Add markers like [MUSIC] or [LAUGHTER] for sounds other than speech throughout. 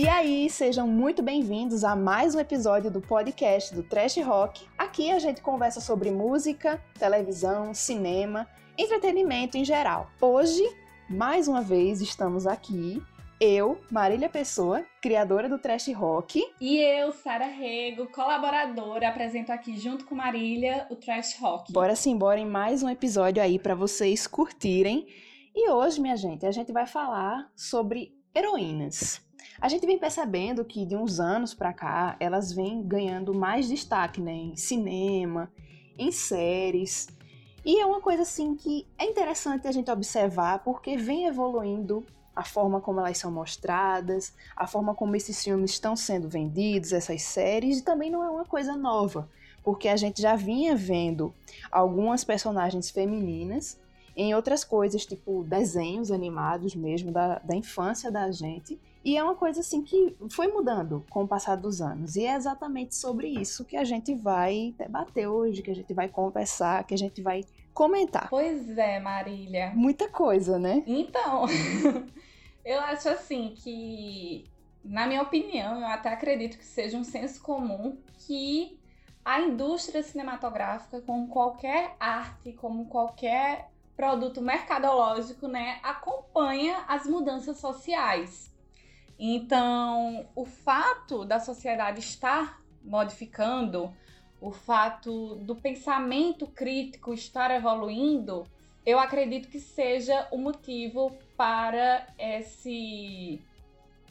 E aí, sejam muito bem-vindos a mais um episódio do podcast do Trash Rock. Aqui a gente conversa sobre música, televisão, cinema, entretenimento em geral. Hoje, mais uma vez, estamos aqui eu, Marília Pessoa, criadora do Trash Rock. E eu, Sara Rego, colaboradora, apresento aqui junto com Marília o Trash Rock. Bora sim, bora em mais um episódio aí para vocês curtirem. E hoje, minha gente, a gente vai falar sobre heroínas. A gente vem percebendo que de uns anos para cá elas vêm ganhando mais destaque né, em cinema, em séries. E é uma coisa assim que é interessante a gente observar porque vem evoluindo a forma como elas são mostradas, a forma como esses filmes estão sendo vendidos, essas séries, e também não é uma coisa nova, porque a gente já vinha vendo algumas personagens femininas em outras coisas, tipo desenhos animados mesmo da, da infância da gente, e é uma coisa assim que foi mudando com o passar dos anos. E é exatamente sobre isso que a gente vai debater hoje, que a gente vai conversar, que a gente vai comentar. Pois é, Marília. Muita coisa, né? Então, [LAUGHS] eu acho assim que, na minha opinião, eu até acredito que seja um senso comum que a indústria cinematográfica, como qualquer arte, como qualquer produto mercadológico, né, acompanha as mudanças sociais. Então, o fato da sociedade estar modificando, o fato do pensamento crítico estar evoluindo, eu acredito que seja o motivo para esse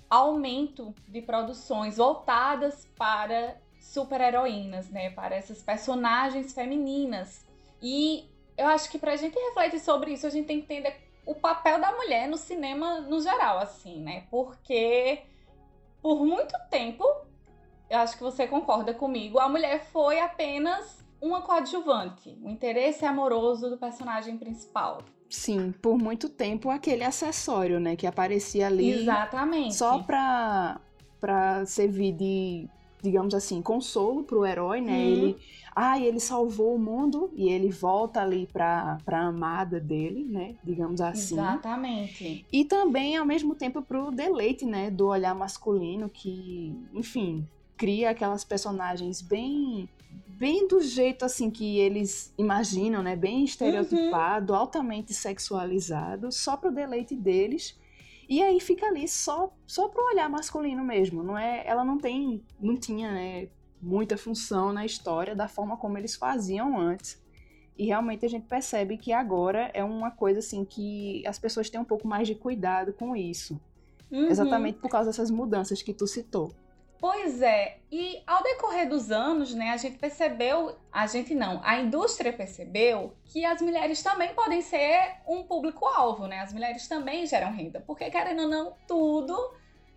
aumento de produções voltadas para super-heroínas, né? Para essas personagens femininas. E eu acho que para a gente refletir sobre isso, a gente tem que entender o papel da mulher no cinema no geral, assim, né? Porque por muito tempo, eu acho que você concorda comigo, a mulher foi apenas uma coadjuvante, o interesse amoroso do personagem principal. Sim, por muito tempo aquele acessório, né, que aparecia ali. Exatamente. Só pra, pra servir de, digamos assim, consolo pro herói, né? Hum. Ele ah, ele salvou o mundo e ele volta ali para a amada dele, né? Digamos assim. Exatamente. E também, ao mesmo tempo, para o deleite, né? Do olhar masculino que, enfim, cria aquelas personagens bem bem do jeito assim que eles imaginam, né? Bem estereotipado, uhum. altamente sexualizado, só pro deleite deles. E aí fica ali só só pro olhar masculino mesmo, não é? Ela não tem não tinha, né, muita função na história da forma como eles faziam antes. E realmente a gente percebe que agora é uma coisa assim que as pessoas têm um pouco mais de cuidado com isso. Uhum. Exatamente por causa dessas mudanças que tu citou. Pois é, e ao decorrer dos anos, né, a gente percebeu, a gente não, a indústria percebeu que as mulheres também podem ser um público-alvo, né? As mulheres também geram renda, porque querendo ou não, tudo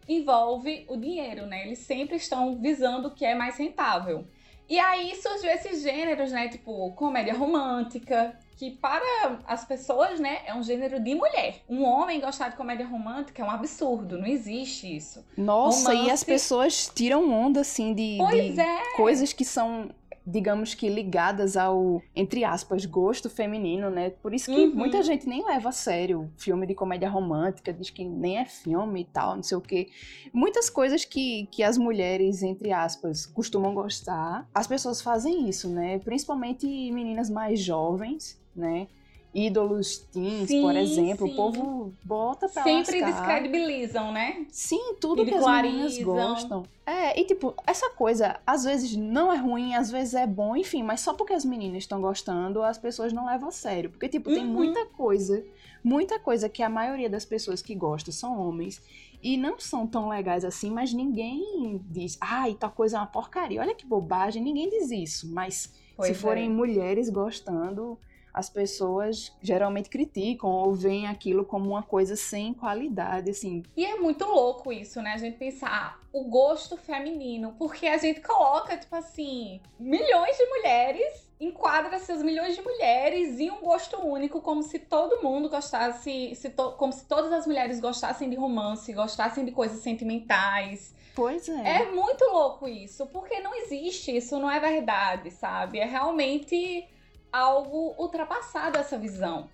envolve o dinheiro, né? Eles sempre estão visando o que é mais rentável. E aí surgiu esses gêneros, né? Tipo, comédia romântica, que para as pessoas, né, é um gênero de mulher. Um homem gostar de comédia romântica é um absurdo, não existe isso. Nossa, Romance... e as pessoas tiram onda, assim, de, de é. coisas que são digamos que ligadas ao, entre aspas, gosto feminino, né? Por isso que uhum. muita gente nem leva a sério filme de comédia romântica, diz que nem é filme e tal, não sei o quê. Muitas coisas que, que as mulheres, entre aspas, costumam gostar, as pessoas fazem isso, né? Principalmente meninas mais jovens, né? Ídolos teens, sim, por exemplo, sim. o povo bota pra Sempre lascar. descredibilizam, né? Sim, tudo que as meninas gostam. É, e tipo, essa coisa, às vezes não é ruim, às vezes é bom, enfim, mas só porque as meninas estão gostando, as pessoas não levam a sério. Porque, tipo, uhum. tem muita coisa, muita coisa que a maioria das pessoas que gostam são homens e não são tão legais assim, mas ninguém diz, ai, tal coisa é uma porcaria, olha que bobagem, ninguém diz isso. Mas pois se forem é. mulheres gostando as pessoas geralmente criticam ou veem aquilo como uma coisa sem qualidade, assim. E é muito louco isso, né? A gente pensar o gosto feminino, porque a gente coloca, tipo assim, milhões de mulheres, enquadra essas milhões de mulheres em um gosto único, como se todo mundo gostasse, se to, como se todas as mulheres gostassem de romance, gostassem de coisas sentimentais. Pois é. É muito louco isso, porque não existe, isso não é verdade, sabe? É realmente algo ultrapassado essa visão.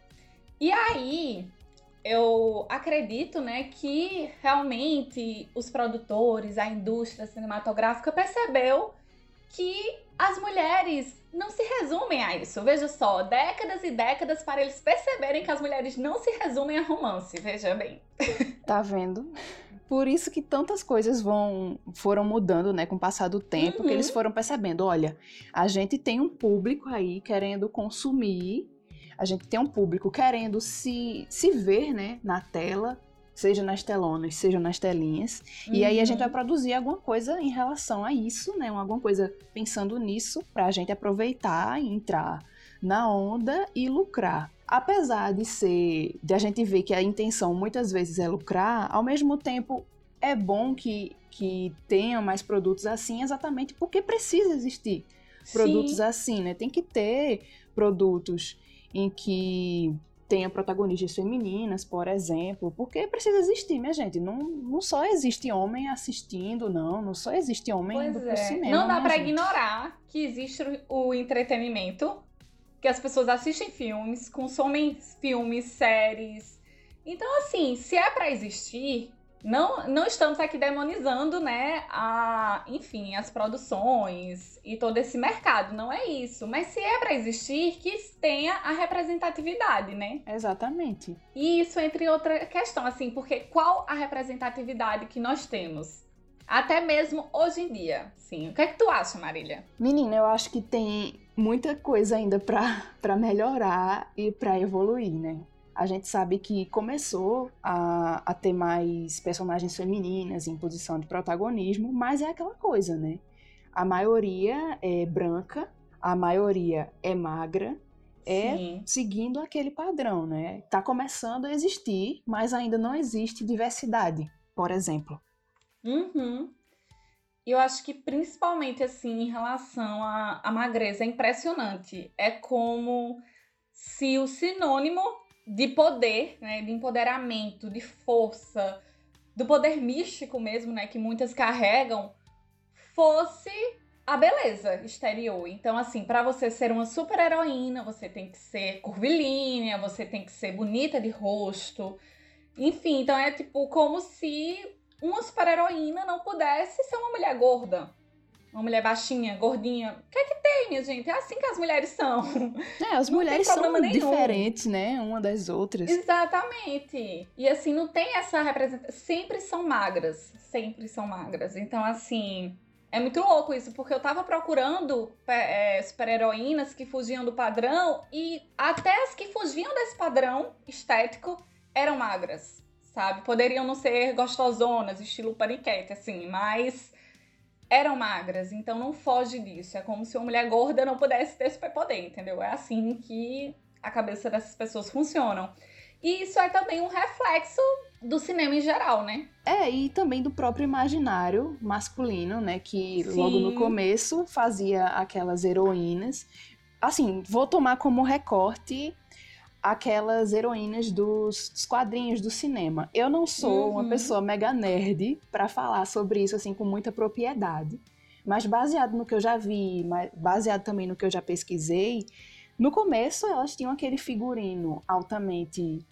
E aí, eu acredito, né, que realmente os produtores, a indústria cinematográfica percebeu que as mulheres não se resumem a isso. Veja só, décadas e décadas para eles perceberem que as mulheres não se resumem a romance, veja bem. Tá vendo? Por isso que tantas coisas vão foram mudando, né, com o passar do tempo, uhum. que eles foram percebendo, olha, a gente tem um público aí querendo consumir, a gente tem um público querendo se, se ver, né, na tela, seja nas telonas, seja nas telinhas. Uhum. E aí a gente vai uhum. produzir alguma coisa em relação a isso, né? Alguma coisa pensando nisso para a gente aproveitar e entrar na onda e lucrar apesar de ser, de a gente ver que a intenção muitas vezes é lucrar, ao mesmo tempo é bom que, que tenha mais produtos assim, exatamente porque precisa existir produtos Sim. assim, né? Tem que ter produtos em que tenha protagonistas femininas, por exemplo, porque precisa existir, minha gente. Não, não só existe homem assistindo, não. Não só existe homem pois indo é. pro cinema. Não dá para ignorar que existe o entretenimento que as pessoas assistem filmes, consomem filmes, séries. Então, assim, se é para existir, não, não estamos aqui demonizando, né, a, enfim, as produções e todo esse mercado, não é isso. Mas se é para existir, que tenha a representatividade, né? Exatamente. E isso entre outra questão, assim, porque qual a representatividade que nós temos? Até mesmo hoje em dia, sim. O que é que tu acha, Marília? Menina, eu acho que tem muita coisa ainda para [LAUGHS] melhorar e para evoluir, né? A gente sabe que começou a, a ter mais personagens femininas em posição de protagonismo, mas é aquela coisa, né? A maioria é branca, a maioria é magra, é Sim. seguindo aquele padrão, né? Tá começando a existir, mas ainda não existe diversidade, por exemplo. Uhum. E eu acho que principalmente assim, em relação à, à magreza, é impressionante. É como se o sinônimo de poder, né, de empoderamento, de força, do poder místico mesmo, né, que muitas carregam, fosse a beleza exterior. Então, assim, para você ser uma super heroína, você tem que ser curvilínea, você tem que ser bonita de rosto. Enfim, então é tipo como se uma super-heroína não pudesse ser uma mulher gorda. Uma mulher baixinha, gordinha. O que é que tem, minha gente? É assim que as mulheres são. É, as não mulheres são nenhum. diferentes, né? Uma das outras. Exatamente. E assim, não tem essa representação. Sempre são magras. Sempre são magras. Então, assim. É muito louco isso, porque eu tava procurando é, super-heroínas que fugiam do padrão e até as que fugiam desse padrão estético eram magras sabe? Poderiam não ser gostosonas, estilo paniquete, assim, mas eram magras, então não foge disso. É como se uma mulher gorda não pudesse ter superpoder, entendeu? É assim que a cabeça dessas pessoas funcionam. E isso é também um reflexo do cinema em geral, né? É, e também do próprio imaginário masculino, né? Que Sim. logo no começo fazia aquelas heroínas. Assim, vou tomar como recorte aquelas heroínas dos, dos, quadrinhos do cinema. Eu não sou uhum. uma pessoa mega nerd para falar sobre isso assim com muita propriedade, mas baseado no que eu já vi, baseado também no que eu já pesquisei, no começo elas tinham aquele figurino altamente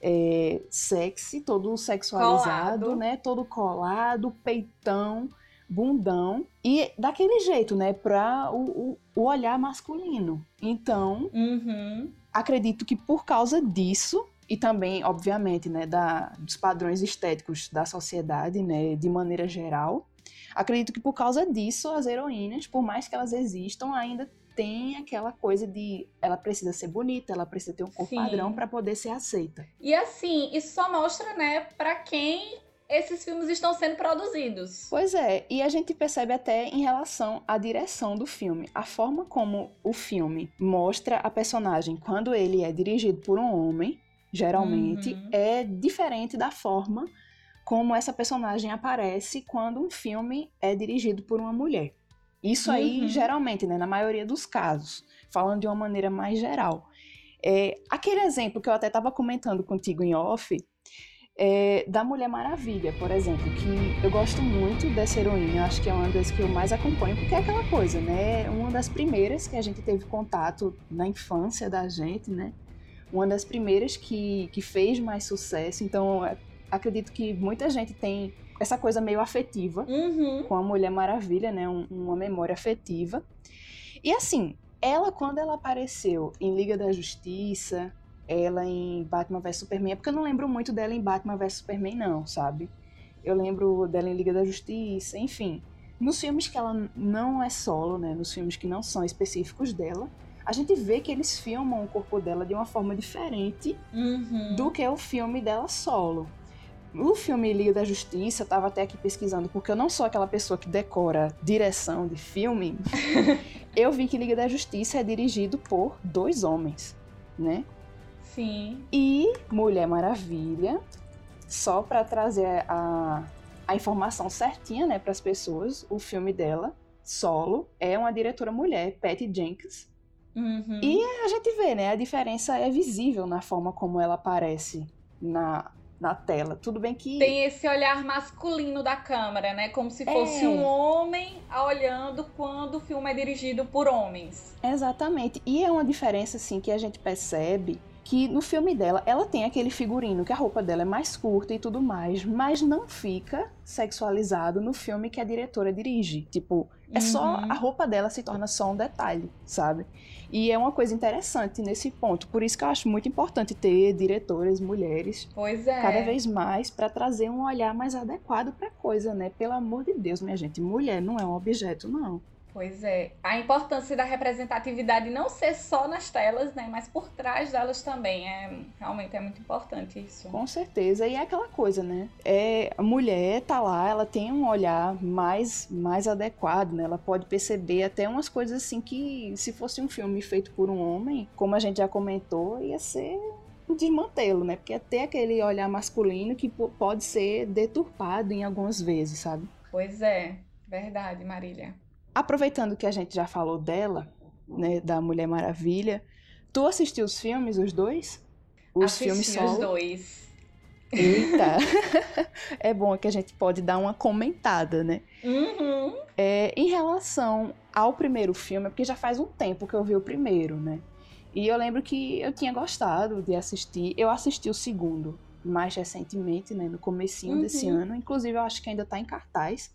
é, sexy, todo sexualizado, colado. né? Todo colado, peitão, bundão e daquele jeito, né? Para o, o, olhar masculino. Então, uhum acredito que por causa disso e também, obviamente, né, da, dos padrões estéticos da sociedade, né, de maneira geral, acredito que por causa disso as heroínas, por mais que elas existam, ainda tem aquela coisa de ela precisa ser bonita, ela precisa ter um corpo Sim. padrão para poder ser aceita. E assim, isso só mostra, né, para quem esses filmes estão sendo produzidos. Pois é, e a gente percebe até em relação à direção do filme. A forma como o filme mostra a personagem quando ele é dirigido por um homem, geralmente, uhum. é diferente da forma como essa personagem aparece quando um filme é dirigido por uma mulher. Isso aí, uhum. geralmente, né, na maioria dos casos, falando de uma maneira mais geral. É, aquele exemplo que eu até estava comentando contigo em off, é, da Mulher Maravilha, por exemplo, que eu gosto muito dessa heroína, acho que é uma das que eu mais acompanho, porque é aquela coisa, né? Uma das primeiras que a gente teve contato na infância da gente, né? uma das primeiras que, que fez mais sucesso. Então, é, acredito que muita gente tem essa coisa meio afetiva uhum. com a Mulher Maravilha, né? Um, uma memória afetiva. E assim, ela, quando ela apareceu em Liga da Justiça, ela em Batman vs Superman, é porque eu não lembro muito dela em Batman vs Superman, não, sabe? Eu lembro dela em Liga da Justiça, enfim. Nos filmes que ela não é solo, né? Nos filmes que não são específicos dela, a gente vê que eles filmam o corpo dela de uma forma diferente uhum. do que o filme dela solo. O filme Liga da Justiça, eu tava até aqui pesquisando, porque eu não sou aquela pessoa que decora direção de filme. [LAUGHS] eu vi que Liga da Justiça é dirigido por dois homens, né? Sim. E Mulher Maravilha, só para trazer a, a informação certinha, né, para as pessoas, o filme dela, solo, é uma diretora mulher, Patty Jenkins. Uhum. E a gente vê, né, a diferença é visível na forma como ela aparece na, na tela. Tudo bem que. Tem esse olhar masculino da câmera, né? Como se fosse É. um homem olhando quando o filme é dirigido por homens. Exatamente. E é uma diferença, assim, que a gente percebe que no filme dela, ela tem aquele figurino que a roupa dela é mais curta e tudo mais, mas não fica sexualizado no filme que a diretora dirige. Tipo, é só Uhum. a roupa dela se torna só um detalhe, sabe? E é uma coisa interessante nesse ponto. Por isso que eu acho muito importante ter diretoras mulheres Pois é. cada vez mais para trazer um olhar mais adequado para coisa, né? Pelo amor de Deus, minha gente, mulher não é um objeto, não. Pois é. A importância da representatividade não ser só nas telas, né? Mas por trás delas também. É, realmente é muito importante isso. Com certeza, e é aquela coisa, né? É, a mulher tá lá, ela tem um olhar mais, mais adequado, né? Ela pode perceber até umas coisas assim que, se fosse um filme feito por um homem, como a gente já comentou, ia ser desmantelo, né? Porque até aquele olhar masculino que po- pode ser deturpado em algumas vezes, sabe? Pois é. Verdade, Marília. Aproveitando que a gente já falou dela, né, da Mulher Maravilha, tu assistiu os filmes, os dois? Os Assisti filmes os solo? dois. Eita! [LAUGHS] é bom que a gente pode dar uma comentada, né? Uhum. É, em relação ao primeiro filme, é porque já faz um tempo que eu vi o primeiro, né? E eu lembro que eu tinha gostado de assistir. Eu assisti o segundo mais recentemente, né? No comecinho Uhum. desse ano. Inclusive, eu acho que ainda tá em cartaz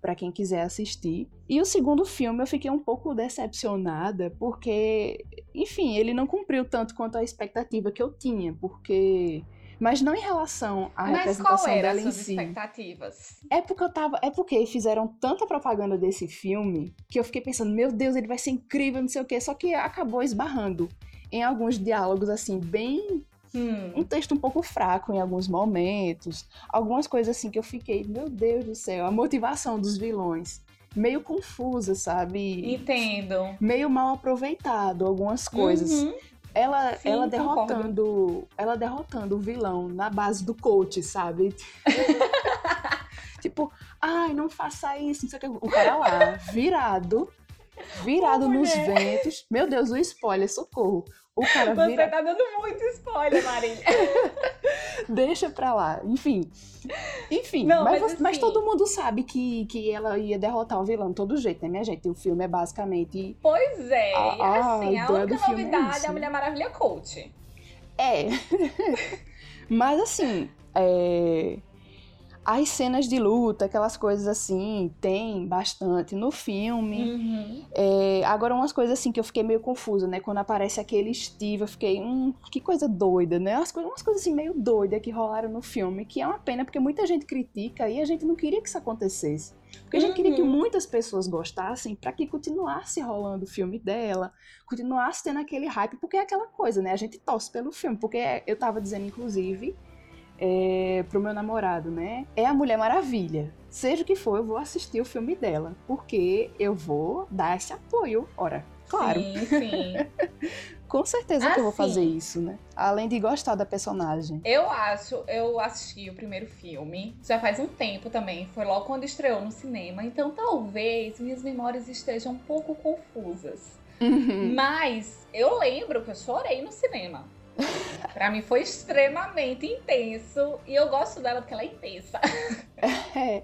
para quem quiser assistir. E o segundo filme eu fiquei um pouco decepcionada, porque, enfim, ele não cumpriu tanto quanto a expectativa que eu tinha, porque. Mas não em relação à Mas representação qual era dela as em suas si. expectativas? É porque eu tava. É porque fizeram tanta propaganda desse filme que eu fiquei pensando, meu Deus, ele vai ser incrível, não sei o quê. Só que acabou esbarrando em alguns diálogos, assim, bem. Hum. Um texto um pouco fraco em alguns momentos. Algumas coisas assim que eu fiquei, meu Deus do céu, a motivação dos vilões. Meio confusa, sabe? Entendo. Meio mal aproveitado, algumas coisas. Uhum. Ela, Sim, ela concordo. derrotando. Ela derrotando o vilão na base do coach, sabe? [LAUGHS] tipo, ai, não faça isso, não sei o que. O cara lá, virado, virado Ô, nos ventos. Meu Deus, o spoiler, socorro. O cara Você vira, tá dando muito spoiler, Marília. [LAUGHS] deixa pra lá. Enfim. Enfim, Não, mas, mas você- mas assim- todo mundo sabe que, que ela ia derrotar o vilão de todo jeito, né, minha gente? O filme é basicamente. Pois é. A- a assim, a ideia única do filme é novidade isso, é a? Mulher Maravilha Coach. É. [LAUGHS] Mas assim, é, as cenas de luta, aquelas coisas assim, tem bastante no filme. Uhum. É, agora, umas coisas assim que eu fiquei meio confusa, né? Quando aparece aquele Steve, eu fiquei, hum, que coisa doida, né? Umas coisas, umas coisas assim meio doidas que rolaram no filme, que é uma pena, porque muita gente critica e a gente não queria que isso acontecesse. Porque a gente queria que Uhum. muitas pessoas gostassem pra que continuasse rolando o filme dela, continuasse tendo aquele hype, porque é aquela coisa, né? A gente torce pelo filme, porque eu tava dizendo, inclusive, é, pro meu namorado, né? É a Mulher Maravilha. Seja o que for, eu vou assistir o filme dela, porque eu vou dar esse apoio. Ora, claro, Sim, sim. [LAUGHS] com certeza que eu vou Assim. fazer isso, né? Além de gostar da personagem. Eu acho, eu assisti o primeiro filme, já faz um tempo também, foi logo quando estreou no cinema, então talvez minhas memórias estejam um pouco confusas. Uhum. Mas eu lembro que eu chorei no cinema. [LAUGHS] Pra mim foi extremamente intenso e eu gosto dela porque ela é intensa. [LAUGHS] É.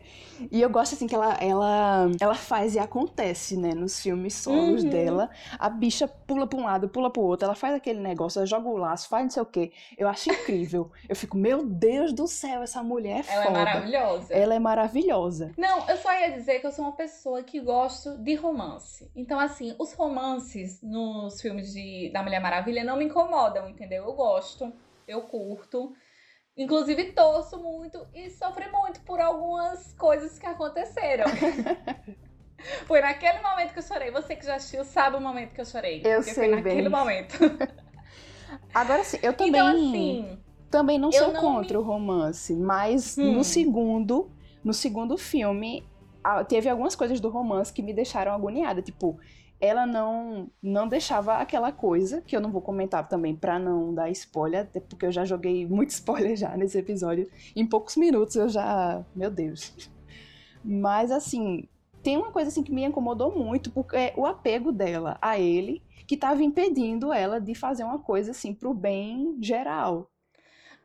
E eu gosto assim que ela, ela, ela faz e acontece, né? Nos filmes solos uhum. dela. A bicha pula pra um lado, pula pro outro. Ela faz aquele negócio, ela joga o laço, faz não sei o quê. Eu acho incrível. eu fico, meu Deus do céu, essa mulher é ela foda. Ela é maravilhosa. Ela é maravilhosa. Não, eu só ia dizer que eu sou uma pessoa que gosto de romance. Então, assim, os romances nos filmes de, da Mulher Maravilha não me incomodam, entendeu? Eu gosto, eu curto. Inclusive, torço muito e sofri muito por algumas coisas que aconteceram. [LAUGHS] foi naquele momento que eu chorei. Você que já assistiu sabe o momento que eu chorei. Eu sei foi naquele bem. momento. [LAUGHS] Agora sim, eu também. Então, assim, também não sou não contra me... o romance, mas hum. no segundo, no segundo filme, teve algumas coisas do romance que me deixaram agoniada, tipo, ela não não deixava aquela coisa, que eu não vou comentar também para não dar spoiler, até porque eu já joguei muito [LAUGHS] spoiler já nesse episódio. Em poucos minutos eu já, meu Deus. Mas assim, tem uma coisa assim que me incomodou muito, porque é o apego dela a ele, que estava impedindo ela de fazer uma coisa assim pro bem geral.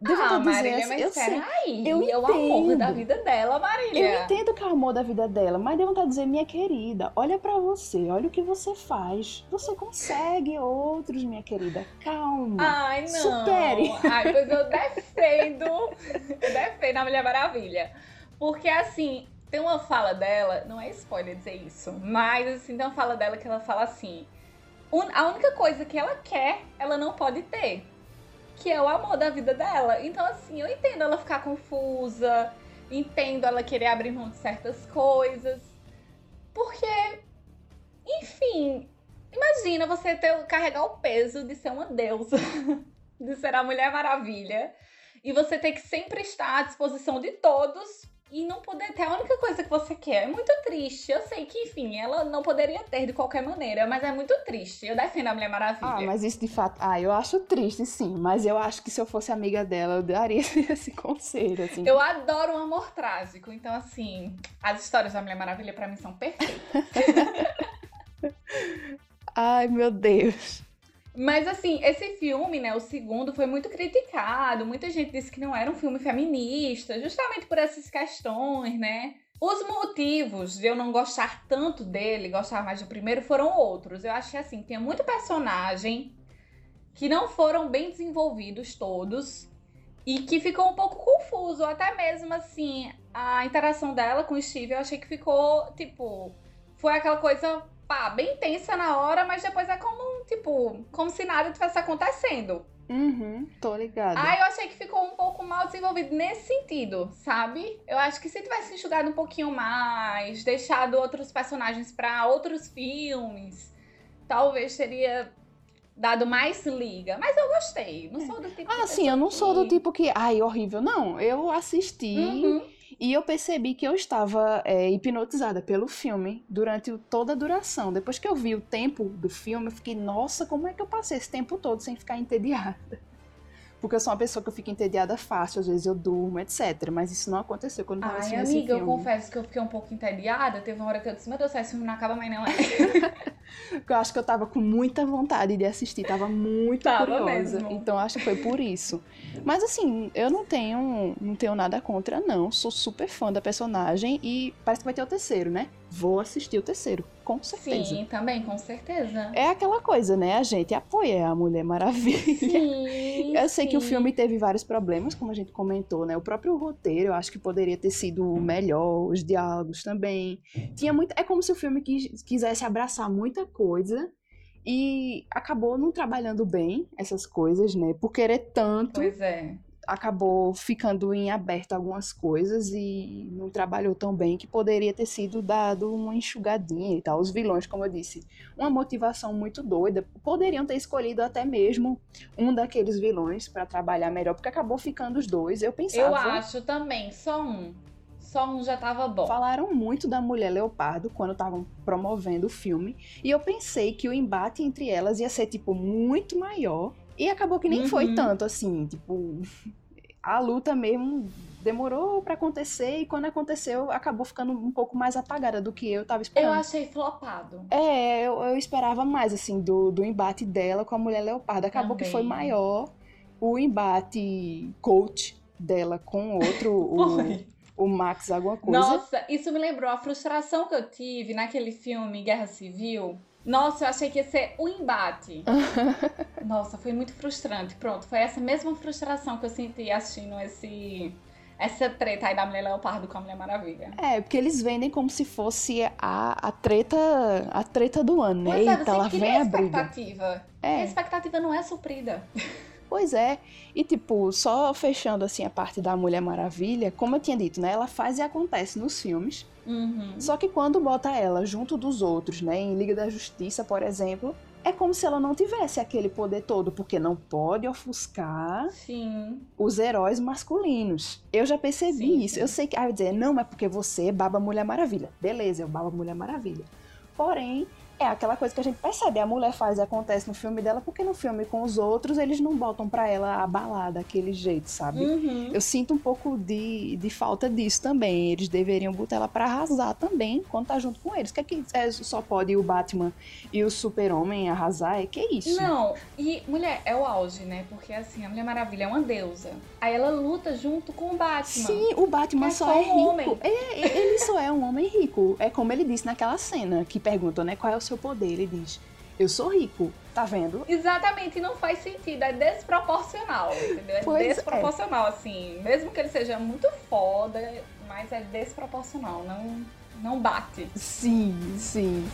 Devo ah, Marília, dizer, mas eu sei, aí, eu é o amor da vida dela, Marília. Eu entendo que é o amor da vida dela, mas devo estar dizer, minha querida, olha para você, olha o que você faz. Você consegue outros, minha querida. Calma. Ai, não. Supere. Ai, pois eu [LAUGHS] defendo, eu defendo a Mulher Maravilha. Porque, assim, tem uma fala dela, não é spoiler dizer isso, mas, assim, tem uma fala dela que ela fala assim, a única coisa que ela quer, ela não pode ter que é o amor da vida dela. Então, assim, eu entendo ela ficar confusa, entendo ela querer abrir mão de certas coisas. Porque, enfim, imagina você ter, carregar o peso de ser uma deusa, [LAUGHS] de ser a Mulher Maravilha, e você ter que sempre estar à disposição de todos e não poder ter a única coisa que você quer. É muito triste. Eu sei que, enfim, ela não poderia ter de qualquer maneira, mas é muito triste. Eu defendo a Mulher Maravilha. Ah, mas isso de fato. Ah, eu acho triste, sim. Mas eu acho que se eu fosse amiga dela, eu daria [LAUGHS] esse conselho, assim. Eu adoro um amor trágico. Então, assim, as histórias da Mulher Maravilha para mim são perfeitas. [LAUGHS] Ai, meu Deus. Mas assim, esse filme, né, o segundo, foi muito criticado. Muita gente disse que não era um filme feminista, justamente por essas questões, né? Os motivos de eu não gostar tanto dele, gostar mais do primeiro, foram outros. Eu achei assim, tinha muito personagem que não foram bem desenvolvidos todos e que ficou um pouco confuso, até mesmo assim, a interação dela com o Steve, eu achei que ficou, tipo, foi aquela coisa pá, bem tensa na hora, mas depois é como, tipo, como se nada tivesse acontecendo. Uhum, tô ligada. Aí eu achei que ficou um pouco mal desenvolvido nesse sentido, sabe? Eu acho que se tivesse enxugado um pouquinho mais, deixado outros personagens para outros filmes, talvez teria dado mais liga. Mas eu gostei. Não sou do tipo. Ah, sim, eu não que... sou do tipo que. Ai, horrível. Não, eu assisti. Uhum. E eu percebi que eu estava é, hipnotizada pelo filme durante toda a duração. Depois que eu vi o tempo do filme, eu fiquei, nossa, como é que eu passei esse tempo todo sem ficar entediada? Porque eu sou uma pessoa que eu fico entediada fácil, às vezes eu durmo, etc. Mas isso não aconteceu quando eu tava Ai, assistindo amiga, eu confesso que eu fiquei um pouco entediada. Teve uma hora que eu disse, meu Deus, esse filme não acaba mais não. É? [LAUGHS] eu acho que eu tava com muita vontade de assistir, tava muito tava curiosa. Mesmo. Então acho que foi por isso. Mas assim, eu não tenho, não tenho nada contra, não. Sou super fã da personagem e parece que vai ter o terceiro, né? Vou assistir o terceiro com certeza. Sim, também, com certeza. É aquela coisa, né? A gente apoia a Mulher Maravilha. Sim, [LAUGHS] eu sei sim. que o filme teve vários problemas, como a gente comentou, né? O próprio roteiro, eu acho que poderia ter sido melhor, os diálogos também. Tinha muito. É como se o filme quisesse abraçar muita coisa e acabou não trabalhando bem essas coisas, né? Por querer tanto. Pois é acabou ficando em aberto algumas coisas e não trabalhou tão bem que poderia ter sido dado uma enxugadinha e tal. Os vilões, como eu disse, uma motivação muito doida. Poderiam ter escolhido até mesmo um daqueles vilões para trabalhar melhor, porque acabou ficando os dois. Eu pensava. Eu acho também, só um. Só um já tava bom. Falaram muito da mulher leopardo quando estavam promovendo o filme. E eu pensei que o embate entre elas ia ser, tipo, muito maior. E acabou que nem uhum. foi tanto, assim, tipo, a luta mesmo demorou para acontecer e quando aconteceu acabou ficando um pouco mais apagada do que eu tava esperando. Eu achei flopado. É, eu, eu esperava mais, assim, do, do embate dela com a mulher leopardo. Acabou Também. que foi maior o embate coach dela com outro, [LAUGHS] o, o Max alguma coisa. Nossa, isso me lembrou a frustração que eu tive naquele filme Guerra Civil. Nossa, eu achei que ia ser o embate. [LAUGHS] Nossa, foi muito frustrante. Pronto, foi essa mesma frustração que eu senti assistindo esse essa treta aí da Mulher Leopardo com a Mulher Maravilha. É, porque eles vendem como se fosse a, a treta a treta do ano, né? Pois é, Eita, lá vem a briga. expectativa. E a É, expectativa não é suprida. [LAUGHS] pois é. E tipo, só fechando assim a parte da Mulher Maravilha, como eu tinha dito, né? Ela faz e acontece nos filmes. Uhum. Só que quando bota ela junto dos outros, né, em Liga da Justiça, por exemplo, é como se ela não tivesse aquele poder todo, porque não pode ofuscar Sim. os heróis masculinos. Eu já percebi Sim, isso. sim. Eu sei que, ah, dizer, não, é porque você baba Mulher Maravilha. Beleza, eu baba Mulher Maravilha. Porém, é aquela coisa que a gente percebe, a mulher faz e acontece no filme dela, porque no filme com os outros eles não botam pra ela abalar daquele jeito, sabe? Uhum. Eu sinto um pouco de, de falta disso também. Eles deveriam botar ela pra arrasar também quando tá junto com eles. Que é que é, só pode o Batman e o Super-Homem arrasar? É que isso? Não, e mulher, é o auge, né? Porque assim, a Mulher Maravilha é uma deusa. Aí ela luta junto com o Batman. Sim, o Batman É só, é um rico. homem. É, ele só é um homem rico. É como ele disse naquela cena que perguntam, né? Qual é o seu poder? Ele diz: Eu sou rico. Tá vendo? Exatamente, não faz sentido, é desproporcional, entendeu? É Pois é. desproporcional, assim. Mesmo que ele seja muito foda, mas é desproporcional, não, não bate. Sim, sim.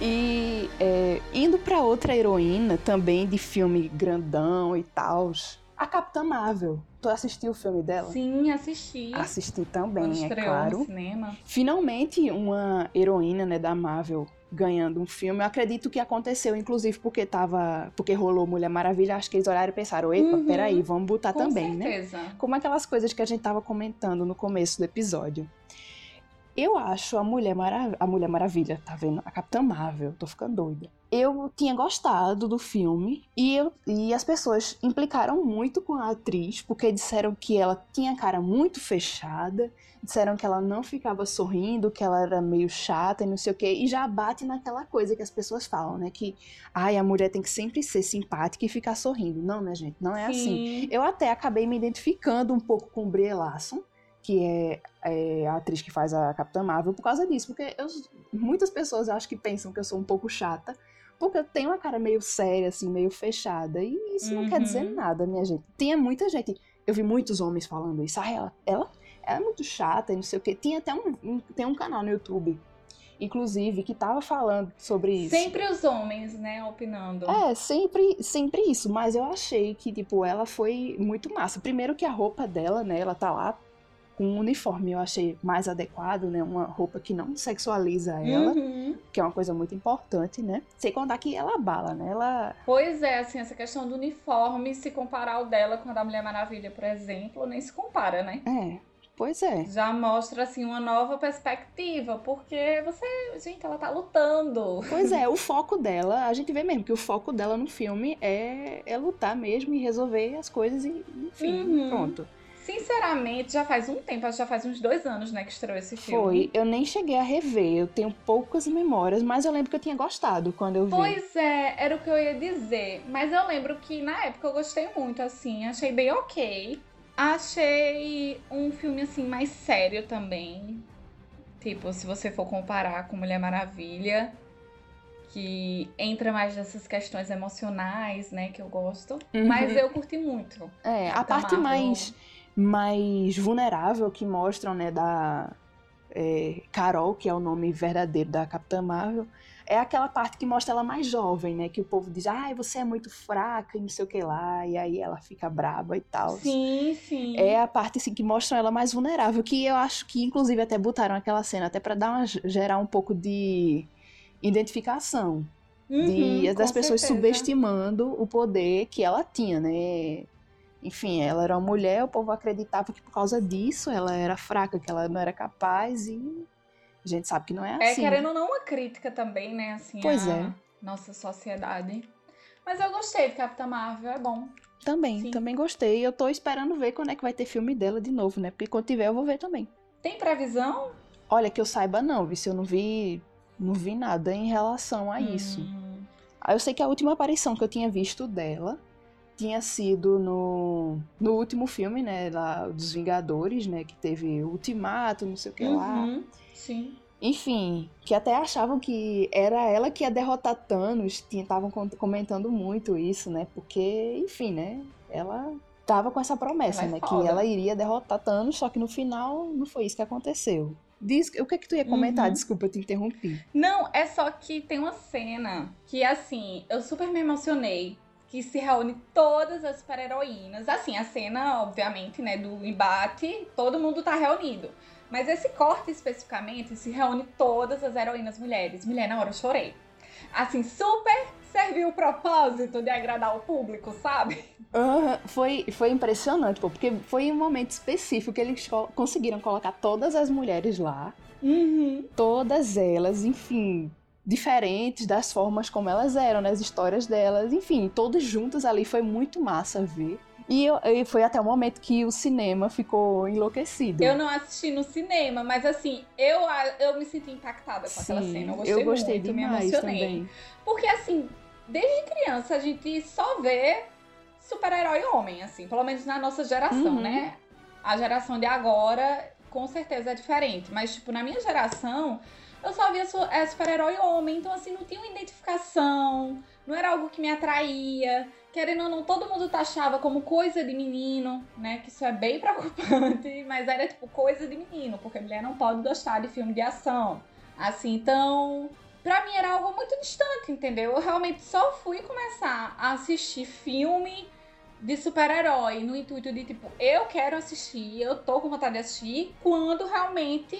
E é, indo pra outra heroína, também de filme grandão e tal, a Capitã Marvel. Tu assistiu o filme dela? Sim, assisti. Assisti quando também, é estreou claro. no cinema. Finalmente, uma heroína né, da Marvel ganhando um filme. Eu acredito que aconteceu, inclusive, porque tava. Porque rolou Mulher Maravilha. Acho que eles olharam e pensaram, epa, Uhum. peraí, vamos botar Com também, né? certeza. Como aquelas coisas que a gente tava comentando no começo do episódio. Eu acho a Mulher, Mara... a Mulher Maravilha, tá vendo? A Capitã Marvel, tô ficando doida. Eu tinha gostado do filme e, eu... e as pessoas implicaram muito com a atriz, porque disseram que ela tinha a cara muito fechada, disseram que ela não ficava sorrindo, que ela era meio chata e não sei o quê, e já bate naquela coisa que as pessoas falam, né? Que ai, a mulher tem que sempre ser simpática e ficar sorrindo. Não, né, gente? Não é assim. Sim. Eu até acabei me identificando um pouco com Brie Larson, que é, é a atriz que faz a Capitã Marvel, por causa disso. Porque eu- muitas pessoas acho que pensam que eu sou um pouco chata, porque eu tenho uma cara meio séria, assim, meio fechada. E isso não quer Uhum. dizer nada, minha gente. Tinha muita gente, eu vi muitos homens falando isso. Ah, ela, ela, ela é muito chata e não sei o quê. Tinha até um, um- tem um canal no YouTube, inclusive, que tava falando sobre isso. Sempre os homens, né, opinando. É, sempre, sempre isso, mas eu achei que, tipo, ela foi muito massa. Primeiro que a roupa dela, né, ela tá lá com um uniforme, eu achei mais adequado, né, uma roupa que não sexualiza ela, Uhum. que é uma coisa muito importante, né. Sem contar que ela bala, né, ela... Pois é, assim, essa questão do uniforme, se comparar o dela com a da Mulher Maravilha, por exemplo, nem se compara, né? É, pois é. Já mostra, assim, uma nova perspectiva, porque você, gente, ela tá lutando. Pois é, [LAUGHS] o foco dela, a gente vê mesmo que o foco dela no filme é, é lutar mesmo e resolver as coisas e, enfim, Uhum. pronto. Sinceramente, já faz um tempo, acho que já faz uns dois anos, né, que estreou esse filme. Foi, eu nem cheguei a rever, eu tenho poucas memórias, mas eu lembro que eu tinha gostado quando eu vi. Pois é, era o que eu ia dizer. Mas eu lembro que na época eu gostei muito, assim, achei bem ok. Achei um filme, assim, mais sério também. Tipo, se você for comparar com Mulher Maravilha, que entra mais nessas questões emocionais, né, que eu gosto. Uhum. Mas eu curti muito. É, a parte Marvel. mais, mais vulnerável que mostram, né, da é, Carol, que é o nome verdadeiro da Capitã Marvel, é aquela parte que mostra ela mais jovem, né, que o povo diz, ai, você é muito fraca e não sei o que lá, e aí ela fica braba e tal. Sim, sim. É a parte assim, que mostra ela mais vulnerável, que eu acho que inclusive até botaram aquela cena até pra dar uma, gerar um pouco de identificação de, Uhum, das com pessoas certeza. subestimando o poder que ela tinha, né? Enfim, ela era uma mulher, o povo acreditava que por causa disso ela era fraca, que ela não era capaz e a gente sabe que não é É, assim. querendo ou não, uma crítica também, né? Assim, Pois é. nossa sociedade. Mas eu gostei de Capitã Marvel, é bom. Também, Sim. também gostei. Eu tô esperando ver quando é que vai ter filme dela de novo, né? Porque quando tiver eu vou ver também. Tem previsão? Olha, que eu saiba não, vi se eu não vi, não vi nada em relação a isso. Hum. Aí eu sei que a última aparição que eu tinha visto dela tinha sido no, no último filme, né, lá dos Vingadores, né, que teve Ultimato, não sei o que uhum, lá. Sim. Enfim, que até achavam que era ela que ia derrotar Thanos, estavam comentando muito isso, né, porque, enfim, né, ela tava com essa promessa, Ela é né, que ela iria derrotar Thanos, só que no final não foi isso que aconteceu. Diz, o que é que tu ia comentar? Uhum. Desculpa, eu te interrompi. Não, é só que tem uma cena que, assim, eu super me emocionei. Que se reúne todas as super-heroínas. Assim, a cena, obviamente, né, do embate, todo mundo tá reunido. Mas esse corte especificamente se reúne todas as heroínas mulheres. Mulher, na hora eu chorei. Assim, super serviu o propósito de agradar o público, sabe? Aham, foi, foi impressionante, pô, porque foi um momento específico que eles co- conseguiram colocar todas as mulheres lá, Uhum. todas elas, enfim, diferentes das formas como elas eram, nas histórias delas, enfim, todos juntos ali, foi muito massa ver. E, eu- foi até o momento que o cinema ficou enlouquecido. Eu não assisti no cinema, mas assim, eu, eu me senti impactada com aquela Sim, cena. Eu gostei, muito, me demais emocionei. também. Porque, assim, desde criança a gente só vê super-herói homem, assim, pelo menos na nossa geração, Uhum. né? A geração de agora, com certeza, é diferente. Mas, tipo, na minha geração, eu só via é, super-herói homem. Então, assim, não tinha uma identificação, não era algo que me atraía. Querendo ou não, todo mundo taxava como coisa de menino, né? Que isso é bem [LAUGHS] preocupante, mas era, tipo, coisa de menino, porque mulher não pode gostar de filme de ação. Assim, então, Pra mim era algo muito distante, entendeu? Eu realmente só fui começar a assistir filme de super-herói no intuito de tipo, eu quero assistir, eu tô com vontade de assistir, quando realmente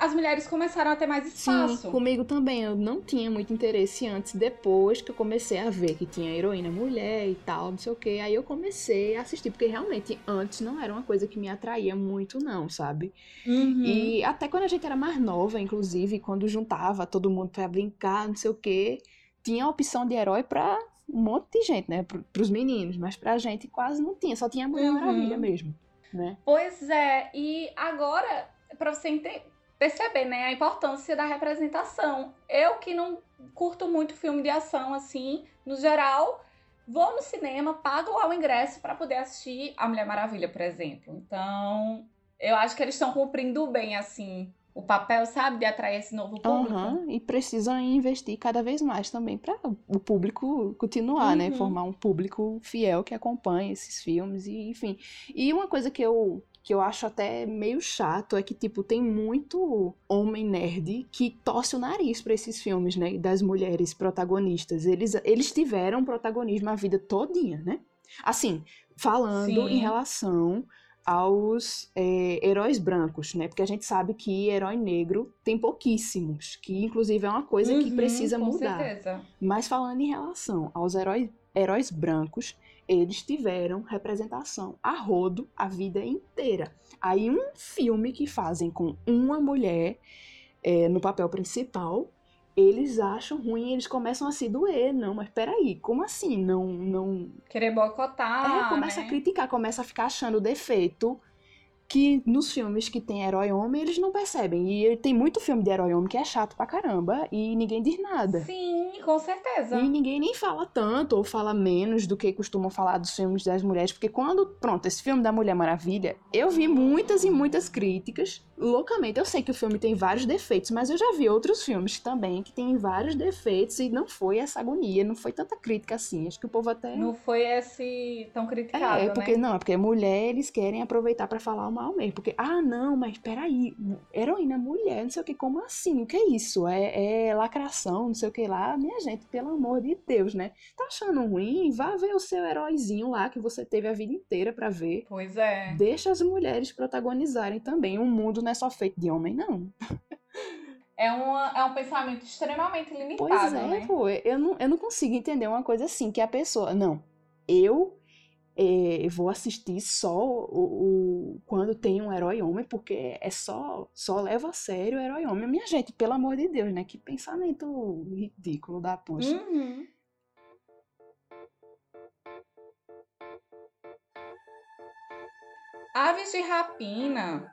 as mulheres começaram a ter mais espaço. Sim, comigo também. Eu não tinha muito interesse antes, depois que eu comecei a ver que tinha heroína mulher e tal, não sei o que. Aí eu comecei a assistir, porque realmente antes não era uma coisa que me atraía muito, não, sabe? Uhum. E até quando a gente era mais nova, inclusive, quando juntava todo mundo pra brincar, não sei o que, tinha a opção de herói pra um monte de gente, né? Pro, pros meninos, mas pra gente quase não tinha, só tinha a Mulher Uhum. Maravilha mesmo, né? Pois é, e agora, pra você ente- perceber, né, a importância da representação. Eu que não curto muito filme de ação, assim, no geral, vou no cinema, pago lá o ingresso pra poder assistir A Mulher Maravilha, por exemplo. Então, eu acho que eles estão cumprindo bem, assim, o papel, sabe, de atrair esse novo público. Aham, e precisam investir cada vez mais também para o público continuar, né? Uhum. Formar um público fiel que acompanha esses filmes e enfim. E uma coisa que eu que eu acho até meio chato é que tipo tem muito homem nerd que torce o nariz para esses filmes, né, das mulheres protagonistas. Eles eles tiveram protagonismo a vida todinha, né? Assim, falando Sim. em relação aos é, heróis brancos, né? Porque a gente sabe que herói negro tem pouquíssimos, que inclusive é uma coisa que Uhum, precisa com mudar. certeza. Mas falando em relação aos heróis, heróis brancos, eles tiveram representação a rodo a vida inteira. Aí um filme que fazem com uma mulher é, no papel principal, eles acham ruim, eles começam a se doer. Não, mas peraí, como assim? Não, não, Querer boicotar, é, começa né? a criticar, começa a ficar achando defeito que nos filmes que tem herói homem eles não percebem. E tem muito filme de herói homem que é chato pra caramba e ninguém diz nada. Sim, com certeza. E ninguém nem fala tanto ou fala menos do que costumam falar dos filmes das mulheres, porque quando, pronto, esse filme da Mulher Maravilha, eu vi muitas e muitas críticas, loucamente. Eu sei que o filme tem vários defeitos, mas eu já vi outros filmes também que têm vários defeitos e não foi essa agonia, não foi tanta crítica assim. Acho que o povo até Não foi esse tão criticado, é, porque né? não, é porque mulher eles querem aproveitar pra falar o mal mesmo. Porque, ah, não, mas peraí, heroína mulher, não sei o que, como assim? O que é isso? É, é lacração, não sei o que lá. Minha gente, pelo amor de Deus, né? Tá achando ruim? Vá ver o seu heróizinho lá que você teve a vida inteira pra ver. Pois é. Deixa as mulheres protagonizarem também. O mundo não é só feito de homem, não. É, uma, é um pensamento extremamente limitado, Pois é, né? pô, eu não, eu não consigo entender uma coisa assim, que a pessoa, não, eu eh, vou assistir só o, o- quando tem um herói homem, porque é só, só leva a sério o herói homem. Minha gente, pelo amor de Deus, né? Que pensamento ridículo da poxa. Uhum. Aves de Rapina,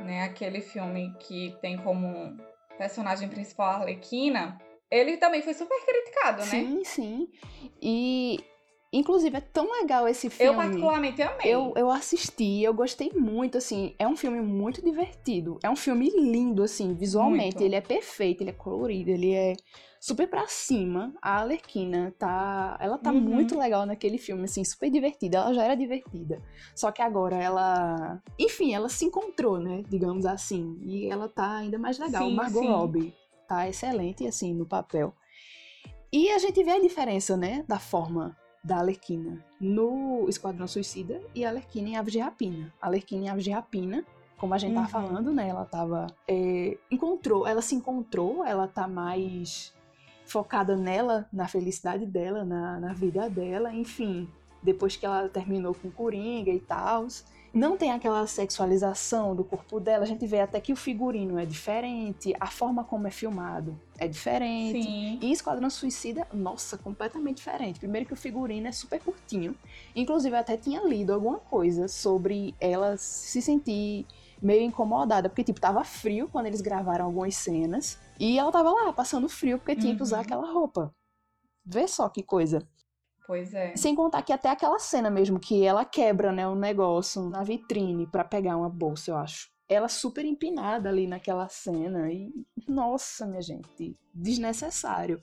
né? Aquele filme que tem como personagem principal a Arlequina. ele também foi super criticado, né? Sim, sim. E Inclusive, é tão legal esse filme. Eu particularmente amei. Eu, eu assisti, eu gostei muito, assim. É um filme muito divertido. É um filme lindo, assim, visualmente. Muito. Ele é perfeito, ele é colorido, ele é super pra cima. A Alerquina tá. Ela tá uhum. muito legal naquele filme, assim, super divertida. Ela já era divertida. Só que agora ela. Enfim, ela se encontrou, né? Digamos assim. E ela tá ainda mais legal. Sim, Margot sim. Robbie tá excelente, assim, no papel. E a gente vê a diferença, né? Da forma da Alerquina no Esquadrão Suicida e a Alerquina em Aves de Rapina. A Alerquina em Aves de Rapina, como a gente uhum. tá falando, né? Ela tava. É, encontrou, ela se encontrou, ela tá mais focada nela, na felicidade dela, na, na vida dela, enfim. Depois que ela terminou com Coringa e tal não tem aquela sexualização do corpo dela. A gente vê até que o figurino é diferente, a forma como é filmado é diferente. Sim. E Esquadrão Suicida, nossa, completamente diferente. Primeiro que o figurino é super curtinho. Inclusive, eu até tinha lido alguma coisa sobre ela se sentir meio incomodada, porque, tipo, tava frio quando eles gravaram algumas cenas. E ela tava lá, passando frio, porque tinha que usar uhum. aquela roupa. Vê só que coisa. Pois é. Sem contar que até aquela cena mesmo que ela quebra, né, um negócio na vitrine para pegar uma bolsa, eu acho. Ela super empinada ali naquela cena e nossa, minha gente, desnecessário.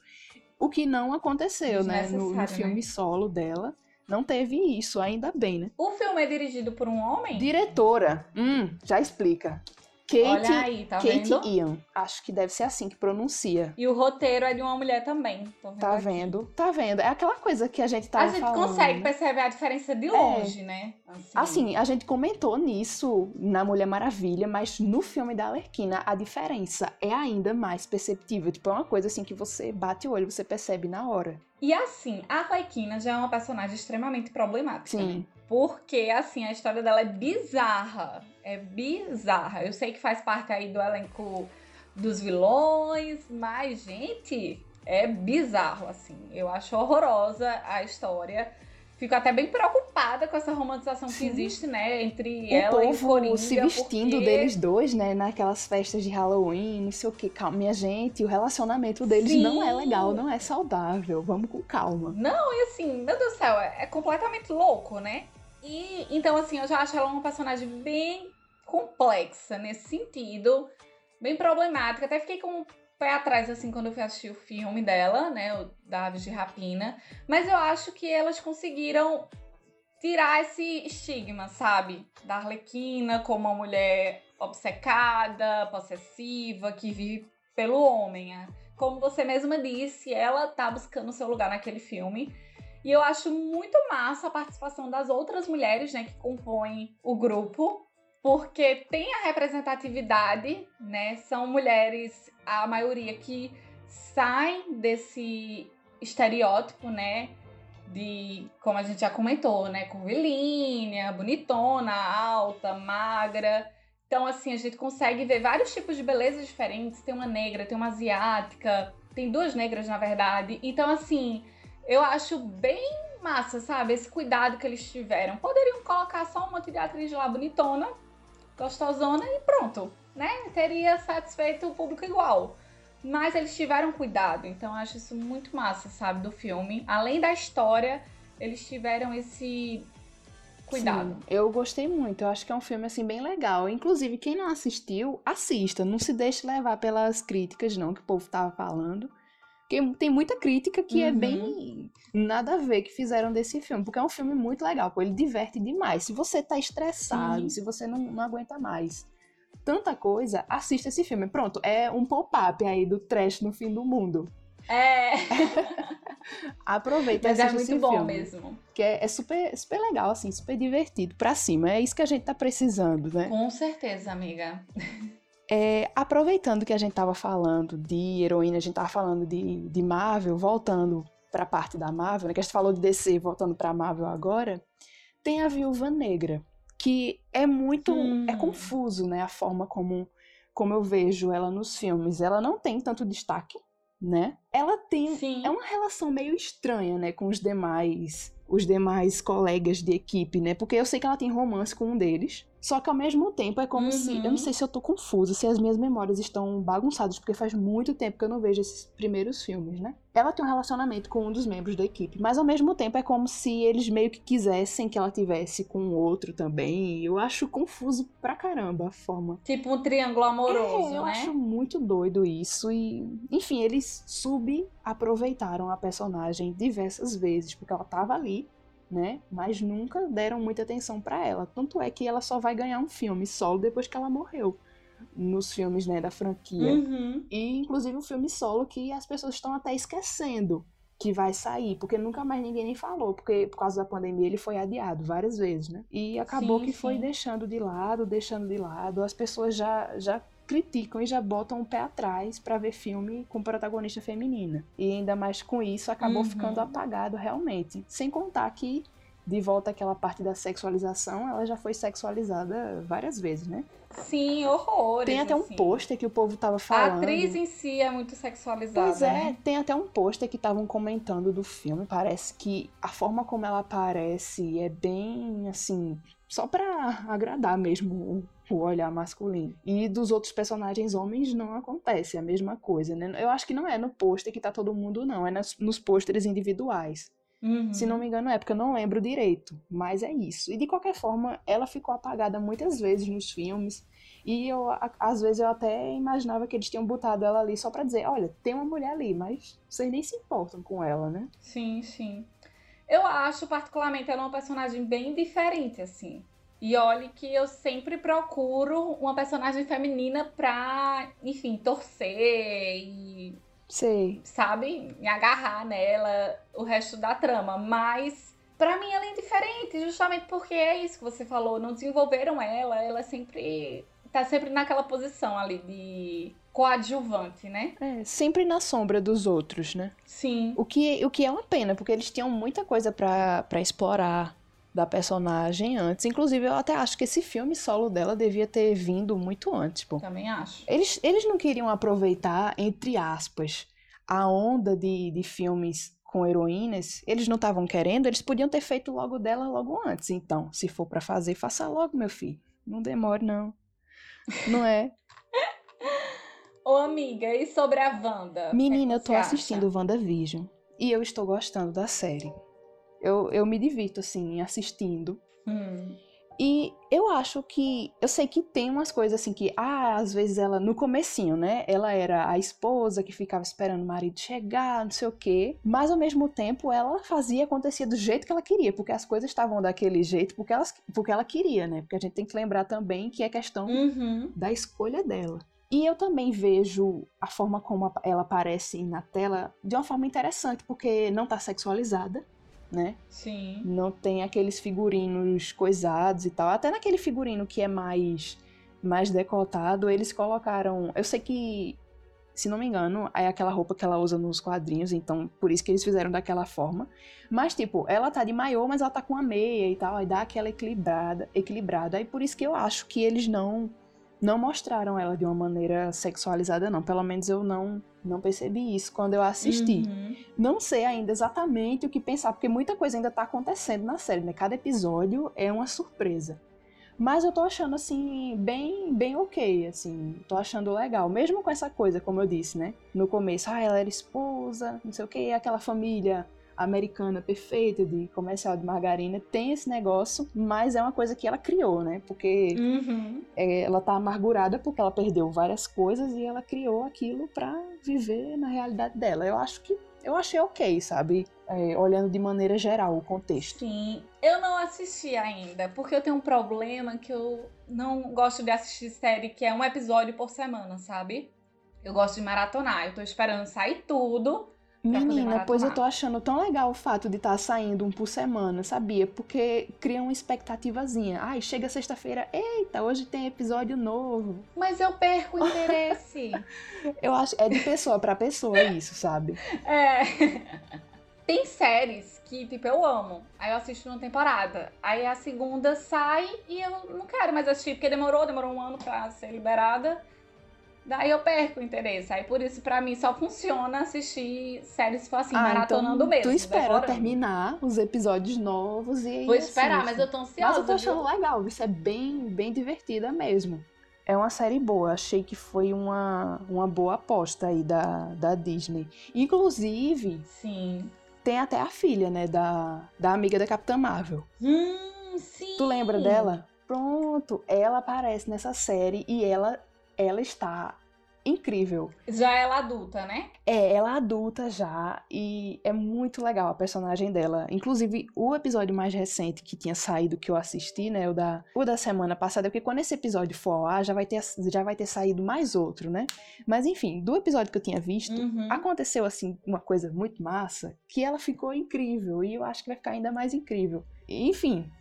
O que não aconteceu, né, no, no filme né? solo dela. Não teve isso, ainda bem, né? O filme é dirigido por um homem? Diretora. Hum, já explica. Kate, Olha aí, tá Kate vendo? Ian. Acho que deve ser assim que pronuncia. E o roteiro é de uma mulher também. Vendo tá aqui. vendo? Tá vendo? É aquela coisa que a gente tá A gente falando. consegue perceber a diferença de longe, é. né? Assim. assim. a gente comentou nisso na Mulher Maravilha, mas no filme da Alerquina a diferença é ainda mais perceptível. Tipo, é uma coisa assim que você bate o olho, você percebe na hora. E assim, a Arlequina já é uma personagem extremamente problemática. Sim. Né? Porque, assim, a história dela é bizarra. É bizarra. Eu sei que faz parte aí do elenco dos vilões, mas, gente, é bizarro, assim. Eu acho horrorosa a história. Fico até bem preocupada com essa romantização Sim. que existe, né, entre o ela e o Coringa. se vestindo porque... deles dois, né, naquelas festas de Halloween, não sei o que. Calma, minha gente, o relacionamento deles Sim. não é legal, não é saudável. Vamos com calma. Não, e assim, meu Deus do céu, é, é completamente louco, né? E então, assim, eu já acho ela uma personagem bem complexa nesse sentido, bem problemática. Até fiquei com pé atrás, assim, quando eu fui assistir o filme dela, né? O da Aves de Rapina. Mas eu acho que elas conseguiram tirar esse estigma, sabe? Da Arlequina como uma mulher obcecada, possessiva, que vive pelo homem. Né? Como você mesma disse, ela tá buscando seu lugar naquele filme. E eu acho muito massa a participação das outras mulheres, né, que compõem o grupo, porque tem a representatividade, né? São mulheres, a maioria que saem desse estereótipo, né? De, como a gente já comentou, né? Curvilínea, bonitona, alta, magra. Então, assim, a gente consegue ver vários tipos de belezas diferentes. Tem uma negra, tem uma asiática, tem duas negras, na verdade. Então, assim, eu acho bem massa, sabe? Esse cuidado que eles tiveram. Poderiam colocar só um monte de atriz lá bonitona, gostosona e pronto, né? Teria satisfeito o público igual. Mas eles tiveram cuidado, então acho isso muito massa, sabe, do filme. Além da história, eles tiveram esse cuidado. Sim, eu gostei muito. Eu acho que é um filme assim bem legal. Inclusive, quem não assistiu, assista. Não se deixe levar pelas críticas não que o povo tava falando. Porque tem muita crítica que uhum. é bem uhum. nada a ver que fizeram desse filme. Porque é um filme muito legal, pô, ele diverte demais. Se você tá estressado, Sim. se você não, não aguenta mais tanta coisa, assista esse filme. Pronto, é um pop-up aí do trash no fim do mundo. É. [LAUGHS] Aproveita Mas é muito bom filme, mesmo. Que é, é, super, super legal, assim, super divertido. Pra cima. É isso que a gente tá precisando, né? Com certeza, amiga. [LAUGHS] É, aproveitando que a gente estava falando de heroína, a gente estava falando de, de Marvel, voltando para a parte da Marvel, né, que a gente falou de DC, voltando para Marvel agora, tem a Viúva Negra, que é muito hum. é confuso, né, a forma como como eu vejo ela nos filmes. Ela não tem tanto destaque, né? Ela tem Sim. é uma relação meio estranha, né, com os demais os demais colegas de equipe, né? Porque eu sei que ela tem romance com um deles, Só que ao mesmo tempo é como uhum. se. Eu não uhum. sei se eu tô confusa, se as minhas memórias estão bagunçadas, porque faz muito tempo que eu não vejo esses primeiros filmes, né? Ela tem um relacionamento com um dos membros da equipe, mas ao mesmo tempo é como se eles meio que quisessem que ela tivesse com o outro também. Eu acho confuso pra caramba a forma. Tipo um triângulo amoroso, é, eu né? acho muito doido isso. E, enfim, eles subaproveitaram a personagem diversas vezes, porque ela tava ali né? Mas nunca deram muita atenção para ela. Tanto é que ela só vai ganhar um filme solo depois que ela morreu. Nos filmes, né, da franquia. Uhum. E inclusive um filme solo que as pessoas estão até esquecendo que vai sair, porque nunca mais ninguém nem falou, porque por causa da pandemia ele foi adiado várias vezes, né? E acabou sim, que sim. foi deixando de lado, deixando de lado. As pessoas já já criticam e já botam o pé atrás para ver filme com protagonista feminina. E ainda mais com isso acabou uhum. ficando apagado realmente. Sem contar que de volta àquela parte da sexualização, ela já foi sexualizada várias vezes, né? Sim, horrores. Tem até um assim. pôster que o povo tava falando. A atriz em si é muito sexualizada. Pois é, né? tem até um pôster que estavam comentando do filme. Parece que a forma como ela aparece é bem assim. Só pra agradar mesmo o olhar masculino. E dos outros personagens homens não acontece a mesma coisa, né? Eu acho que não é no pôster que tá todo mundo, não. É nas, nos pôsteres individuais. Uhum. Se não me engano, é porque eu não lembro direito. Mas é isso. E de qualquer forma, ela ficou apagada muitas vezes nos filmes. E eu, às vezes, eu até imaginava que eles tinham botado ela ali só pra dizer: olha, tem uma mulher ali, mas vocês nem se importam com ela, né? Sim, sim. Eu acho, particularmente, ela uma personagem bem diferente, assim. E olhe que eu sempre procuro uma personagem feminina pra, enfim, torcer e. Sei. Sabe? Me agarrar nela o resto da trama. Mas, pra mim, ela é indiferente, justamente porque é isso que você falou. Não desenvolveram ela, ela sempre. Tá sempre naquela posição ali de coadjuvante, né? É, sempre na sombra dos outros, né? Sim. O que, o que é uma pena, porque eles tinham muita coisa para explorar da personagem antes. Inclusive, eu até acho que esse filme solo dela devia ter vindo muito antes, pô. Também acho. Eles, eles não queriam aproveitar, entre aspas, a onda de, de filmes com heroínas, eles não estavam querendo, eles podiam ter feito logo dela logo antes. Então, se for para fazer, faça logo, meu filho. Não demore, não. Não é? Ô, amiga, e sobre a Wanda? Menina, é eu tô assistindo acha? WandaVision e eu estou gostando da série. Eu, eu me divirto, assim, assistindo. Hum. E eu acho que. Eu sei que tem umas coisas assim que, ah, às vezes ela, no comecinho, né? Ela era a esposa que ficava esperando o marido chegar, não sei o quê. Mas ao mesmo tempo ela fazia acontecer do jeito que ela queria, porque as coisas estavam daquele jeito porque, elas, porque ela queria, né? Porque a gente tem que lembrar também que é questão uhum. da escolha dela. E eu também vejo a forma como ela aparece na tela de uma forma interessante, porque não tá sexualizada né? Sim. Não tem aqueles figurinos coisados e tal. Até naquele figurino que é mais mais decotado, eles colocaram. Eu sei que, se não me engano, é aquela roupa que ela usa nos quadrinhos, então por isso que eles fizeram daquela forma. Mas, tipo, ela tá de maiô, mas ela tá com a meia e tal, aí dá aquela equilibrada, equilibrada. Aí por isso que eu acho que eles não não mostraram ela de uma maneira sexualizada, não. Pelo menos eu não não percebi isso quando eu assisti. Uhum. Não sei ainda exatamente o que pensar, porque muita coisa ainda tá acontecendo na série, né? Cada episódio é uma surpresa. Mas eu tô achando, assim, bem, bem ok, assim. Tô achando legal. Mesmo com essa coisa, como eu disse, né? No começo, ah, ela era esposa, não sei o que, aquela família americana perfeita de comercial de margarina tem esse negócio, mas é uma coisa que ela criou, né? Porque uhum. é, ela tá amargurada porque ela perdeu várias coisas e ela criou aquilo para viver na realidade dela. Eu acho que eu achei ok, sabe? É, olhando de maneira geral o contexto. Sim, eu não assisti ainda, porque eu tenho um problema que eu não gosto de assistir série que é um episódio por semana, sabe? Eu gosto de maratonar, eu tô esperando sair tudo Menina, pois eu tô achando tão legal o fato de estar tá saindo um por semana, sabia? Porque cria uma expectativazinha. Ai, chega sexta-feira, eita, hoje tem episódio novo. Mas eu perco o interesse. [LAUGHS] eu acho, é de pessoa para pessoa isso, sabe? É. [LAUGHS] Tem séries que, tipo, eu amo. Aí eu assisto uma temporada. Aí a segunda sai e eu não quero mais assistir, porque demorou, demorou um ano pra ser liberada. Daí eu perco o interesse. Aí por isso, pra mim, só funciona assistir séries se for assim, Ah, maratonando então mesmo. tu espera terminar os episódios novos e aí Vou esperar, assiste. mas eu tô ansiosa. Mas eu tô achando viu? legal, isso é bem, bem divertida mesmo. É uma série boa, achei que foi uma, uma boa aposta aí da, da Disney. Inclusive, Sim. tem até a filha, né, da, da amiga da Capitã Marvel. Hum, sim. Tu lembra dela? Pronto, ela aparece nessa série e ela, ela está incrível. Já ela adulta, né? É, ela é adulta já e é muito legal a personagem dela. Inclusive, o episódio mais recente que tinha saído que eu assisti, né, o da, o da semana passada, porque quando esse episódio for ao ar, já vai ter, já vai ter saído mais outro, né? Mas enfim, do episódio que eu tinha visto, Uhum. aconteceu assim uma coisa muito massa que ela ficou incrível e eu acho que vai ficar ainda mais incrível. Enfim,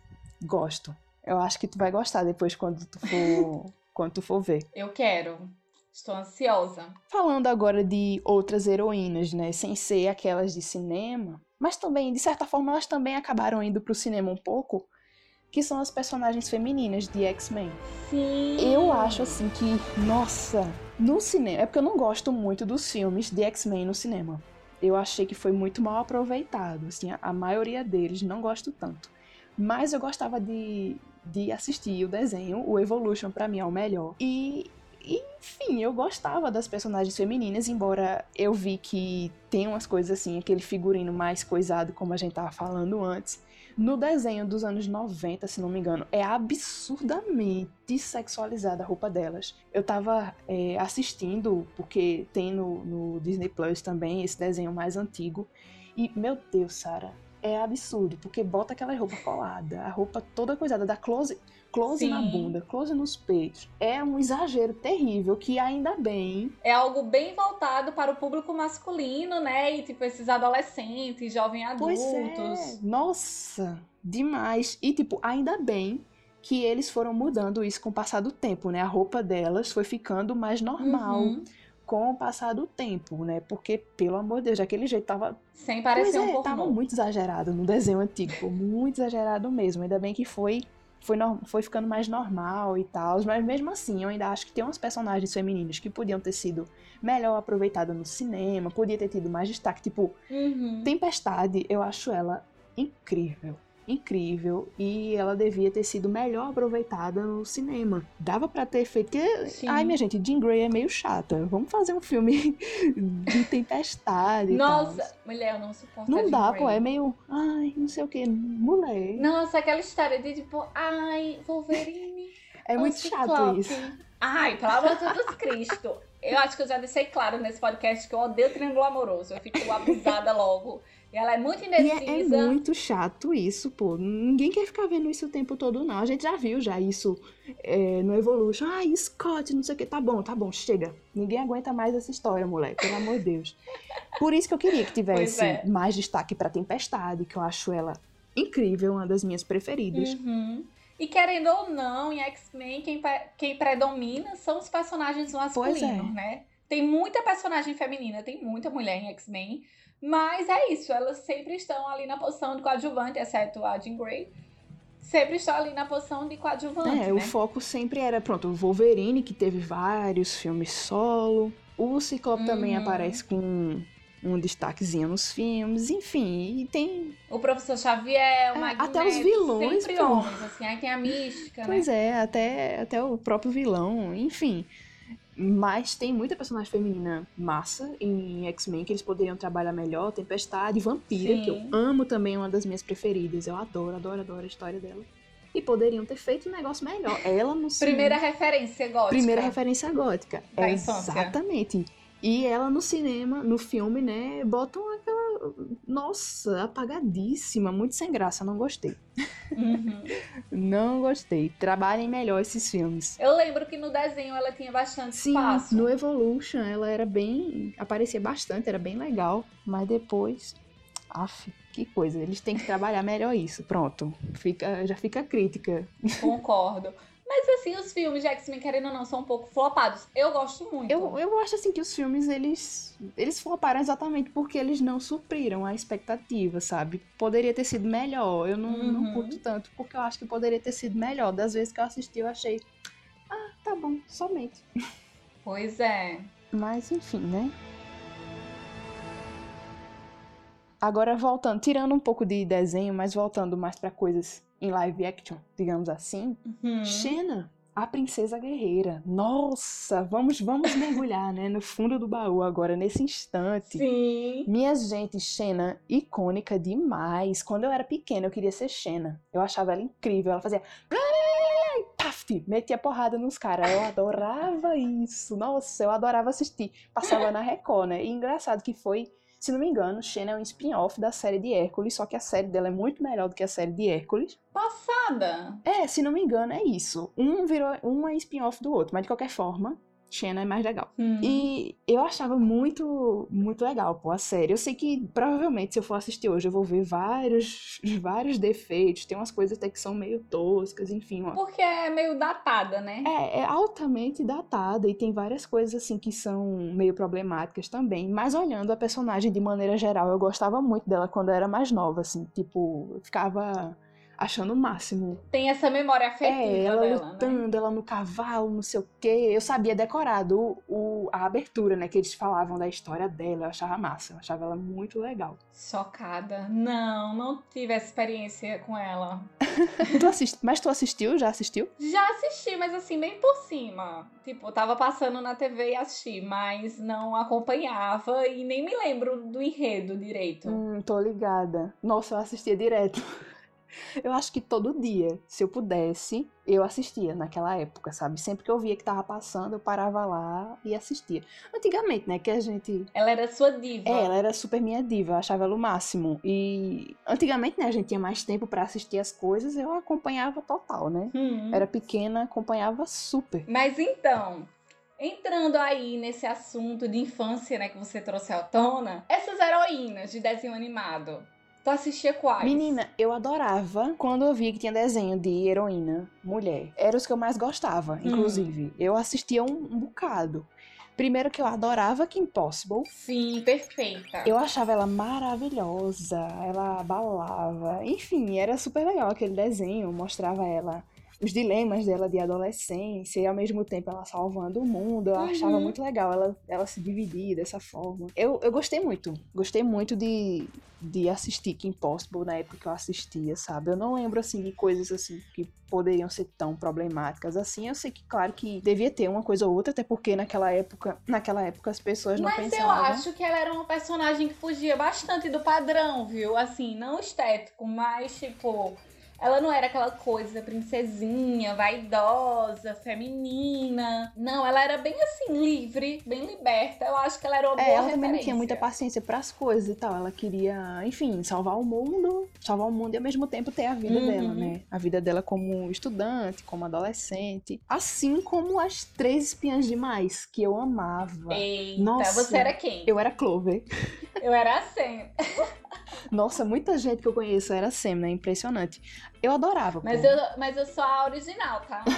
gosto. Eu acho que tu vai gostar depois quando tu for [LAUGHS] quando tu for ver. Eu quero. Estou ansiosa. Falando agora de outras heroínas, né, sem ser aquelas de cinema, mas também de certa forma elas também acabaram indo pro cinema um pouco, que são as personagens femininas de X-Men. Sim. Eu acho assim que, nossa, no cinema, é porque eu não gosto muito dos filmes de X-Men no cinema. Eu achei que foi muito mal aproveitado, assim, a, a maioria deles não gosto tanto. Mas eu gostava de, de assistir o desenho, o Evolution pra mim é o melhor. E, e, enfim, eu gostava das personagens femininas, embora eu vi que tem umas coisas assim, aquele figurino mais coisado, como a gente tava falando antes. No desenho dos anos 90, se não me engano, é absurdamente sexualizada a roupa delas. Eu tava é, assistindo, porque tem no, no Disney Plus também esse desenho mais antigo. E, meu Deus, Sara, é absurdo, porque bota aquela roupa colada, a roupa toda coisada, dá close, close na bunda, close nos peitos. É um exagero terrível que ainda bem É algo bem voltado para o público masculino, né? E tipo, esses adolescentes, jovens Pois adultos. é, nossa, demais. E tipo, ainda bem que eles foram mudando isso com o passar do tempo, né? A roupa delas foi ficando mais normal Uhum. Com o passar do tempo, né? Porque, pelo amor de Deus, daquele jeito tava, Sem pois parecer é, um tava pornô. muito exagerado no desenho antigo, muito exagerado mesmo. Ainda bem que foi foi, foi ficando mais normal e tal, mas mesmo assim, eu ainda acho que tem umas personagens femininas que podiam ter sido melhor aproveitadas no cinema, podia ter tido mais destaque, tipo, Uhum. Tempestade, eu acho ela incrível. Incrível. E ela devia ter sido melhor aproveitada no cinema. Dava pra ter feito. Porque, Sim. ai, minha gente, Jean Grey é meio chata. Vamos fazer um filme [LAUGHS] de tempestade. e tal. Nossa, mulher, eu não suporto Não dá, Grey. pô. É meio. Ai, não sei o que. Mulher. Nossa, aquela história de tipo, ai, Wolverine. é muito chato isso. Ai, pelo amor de Jesus Cristo. Eu acho que eu já deixei claro nesse podcast que eu odeio triângulo amoroso. Eu fico abusada logo. E ela é muito E é, é indecisa. muito chato isso, pô. Ninguém quer ficar vendo isso o tempo todo, não. A gente já viu já isso é, no Evolution. Ai, Scott, não sei o que. Tá bom, tá bom, chega. Ninguém aguenta mais essa história, mulher. Pelo amor de Deus. Por isso que eu queria que [LAUGHS] tivesse é. mais destaque pra Tempestade, que eu acho ela incrível, uma das minhas preferidas. Uhum. E querendo ou não, em X-Men, quem, quem predomina são os personagens masculinos, é. né? Tem muita personagem feminina, tem muita mulher em X-Men. Mas é isso, elas sempre estão ali na posição de coadjuvante, exceto a Jean Grey. Sempre estão ali na posição de coadjuvante, É, né? o foco sempre era, pronto, o Wolverine, que teve vários filmes solo. O Ciclope também Uhum. aparece com um, um destaquezinho nos filmes. Enfim, e tem O Professor Xavier, o É, Magneto, até os vilões, sempre pô. homens, assim. Aí tem a Mística, Pois né? é, até, até o próprio vilão, enfim. Mas tem muita personagem feminina massa em X-Men que eles poderiam trabalhar melhor. Tempestade, Vampira, Sim. que eu amo também, é uma das minhas preferidas. Eu adoro, adoro, adoro a história dela. E poderiam ter feito um negócio melhor. Ela no cinema. Primeira referência gótica. Primeira referência gótica. Da infância. Exatamente. E ela no cinema, no filme, né, botam aquela. Nossa, apagadíssima, muito sem graça, não gostei. Uhum. [LAUGHS] Não gostei. Trabalhem melhor esses filmes. Eu lembro que no desenho ela tinha bastante Sim, espaço. no Evolution ela era bem. aparecia bastante, era bem legal. Mas depois. Aff, que coisa. Eles têm que trabalhar melhor isso. Pronto. Fica, já fica a crítica. Concordo. Mas assim, os filmes de X-Men, querendo ou não, são um pouco flopados. Eu gosto muito. Eu, eu acho assim que os filmes, eles. Eles floparam exatamente porque eles não supriram a expectativa, sabe? Poderia ter sido melhor. Eu não, não Uhum. curto tanto, porque eu acho que poderia ter sido melhor. Das vezes que eu assisti, eu achei. Ah, tá bom, somente. [LAUGHS] Pois é. Mas enfim, né? Agora voltando, tirando um pouco de desenho, mas voltando mais para coisas em live action, digamos assim. Uhum. Xena, a princesa guerreira. Nossa, vamos vamos mergulhar, né, no fundo do baú agora nesse instante. Sim. Minha gente, Xena, icônica demais. Quando eu era pequena, eu queria ser Xena. Eu achava ela incrível. Ela fazia. Paf, metia porrada nos caras. Eu adorava isso. Nossa, eu adorava assistir. Passava na Record, né? E engraçado que foi, se não me engano, Xena é um spin-off da série de Hércules, só que a série dela é muito melhor do que a série de Hércules. Passada. É, se não me engano, é isso. Um virou um é spin-off do outro, mas de qualquer forma, Xena é mais legal. Hum. E eu achava muito, muito legal, pô, a série. Eu sei que provavelmente se eu for assistir hoje eu vou ver vários, vários defeitos. Tem umas coisas até que são meio toscas, enfim. Ó. Porque é meio datada, né? É, é altamente datada e tem várias coisas assim que são meio problemáticas também. Mas olhando a personagem de maneira geral, eu gostava muito dela quando eu era mais nova, assim. Tipo, eu ficava achando o máximo. Tem essa memória afetiva É, ela dela, né? lutando, ela no cavalo, não sei o quê. Eu sabia decorado o, o- a abertura, né? Que eles falavam da história dela. Eu achava massa, eu achava ela muito legal. Chocada. Não, não tive essa experiência com ela. [LAUGHS] tu assist... Mas tu assistiu? Já assistiu? Já assisti, mas assim, bem por cima. Tipo, tava passando na TV e assisti, mas não acompanhava e nem me lembro do enredo direito. Hum, tô ligada. Nossa, eu assistia direto. Eu acho que todo dia, se eu pudesse, eu assistia naquela época, sabe? Sempre que eu via que tava passando, eu parava lá e assistia. Antigamente, né? Que a gente Ela era sua diva. É, ela era super minha diva, eu achava ela o máximo. E antigamente, né, a gente tinha mais tempo pra assistir as coisas, eu acompanhava total, né? Hum. Era pequena, acompanhava super. Mas então, entrando aí nesse assunto de infância, né, que você trouxe à tona, essas heroínas de desenho animado, tu assistia quais? Menina, eu adorava quando eu via que tinha desenho de heroína, mulher. Era os que eu mais gostava, inclusive. Eu assistia um, um bocado. Primeiro que eu adorava Kim Possible. Sim, perfeita. Eu achava ela maravilhosa, ela balava. Enfim, era super legal aquele desenho, mostrava ela os dilemas dela de adolescência e ao mesmo tempo ela salvando o mundo. Eu Uhum. achava muito legal ela, ela se dividir dessa forma. Eu, eu gostei muito, gostei muito de, de assistir Kim Possible na época que eu assistia, sabe? Eu não lembro assim de coisas assim que poderiam ser tão problemáticas assim. Eu sei que claro que devia ter uma coisa ou outra, até porque naquela época, naquela época as pessoas não Mas eu pensavam. acho que ela era uma personagem que fugia bastante do padrão, viu? Assim, não estético, mas tipo. Ela não era aquela coisa princesinha, vaidosa, feminina. Não, ela era bem assim, livre, bem liberta. Eu acho que ela era uma É, boa ela também não tinha referência. muita paciência pras coisas e tal. Ela queria, enfim, salvar o mundo, salvar o mundo e ao mesmo tempo ter a vida Uhum. dela, né? A vida dela como estudante, como adolescente. Assim como as três espiãs demais, que eu amava. Eita, Nossa. você era quem? Eu era Clover. Eu era assim. [LAUGHS] Nossa, muita gente que eu conheço era Sam, né? Impressionante. Eu adorava. Mas pô. eu, mas eu sou a original, tá? [LAUGHS]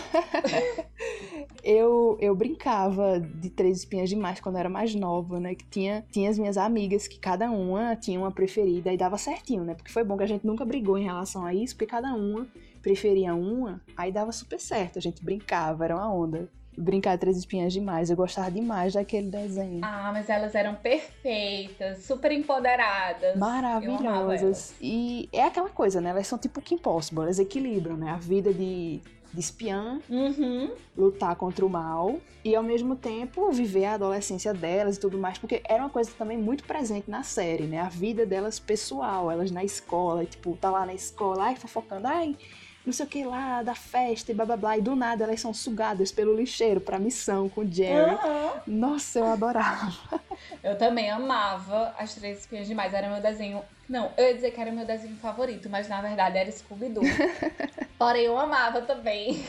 Eu, eu brincava de Três Espinhas Demais quando eu era mais nova, né? Que tinha, tinha as minhas amigas que cada uma tinha uma preferida e dava certinho, né? Porque foi bom que a gente nunca brigou em relação a isso, porque cada uma preferia uma, aí dava super certo. A gente brincava, era uma onda. Brincar de Três Espinhas Demais, eu gostava demais daquele desenho. Ah, mas elas eram perfeitas, super empoderadas. Maravilhosas. E é aquela coisa, né? Elas são tipo Kim Possible, elas equilibram, né? A vida de, de espiã Uhum. lutar contra o mal e ao mesmo tempo viver a adolescência delas e tudo mais, porque era uma coisa também muito presente na série, né? A vida delas pessoal, elas na escola, e, tipo, tá lá na escola, ai, fofocando, ai, não sei o que lá, da festa e blá blá blá, e do nada elas são sugadas pelo lixeiro pra missão com o Jerry. Aham. Nossa, eu adorava. Eu também amava As Três Espiãs Demais. Era meu desenho. Não, eu ia dizer que era meu desenho favorito, mas na verdade era Scooby-Doo. [LAUGHS] Porém, eu amava também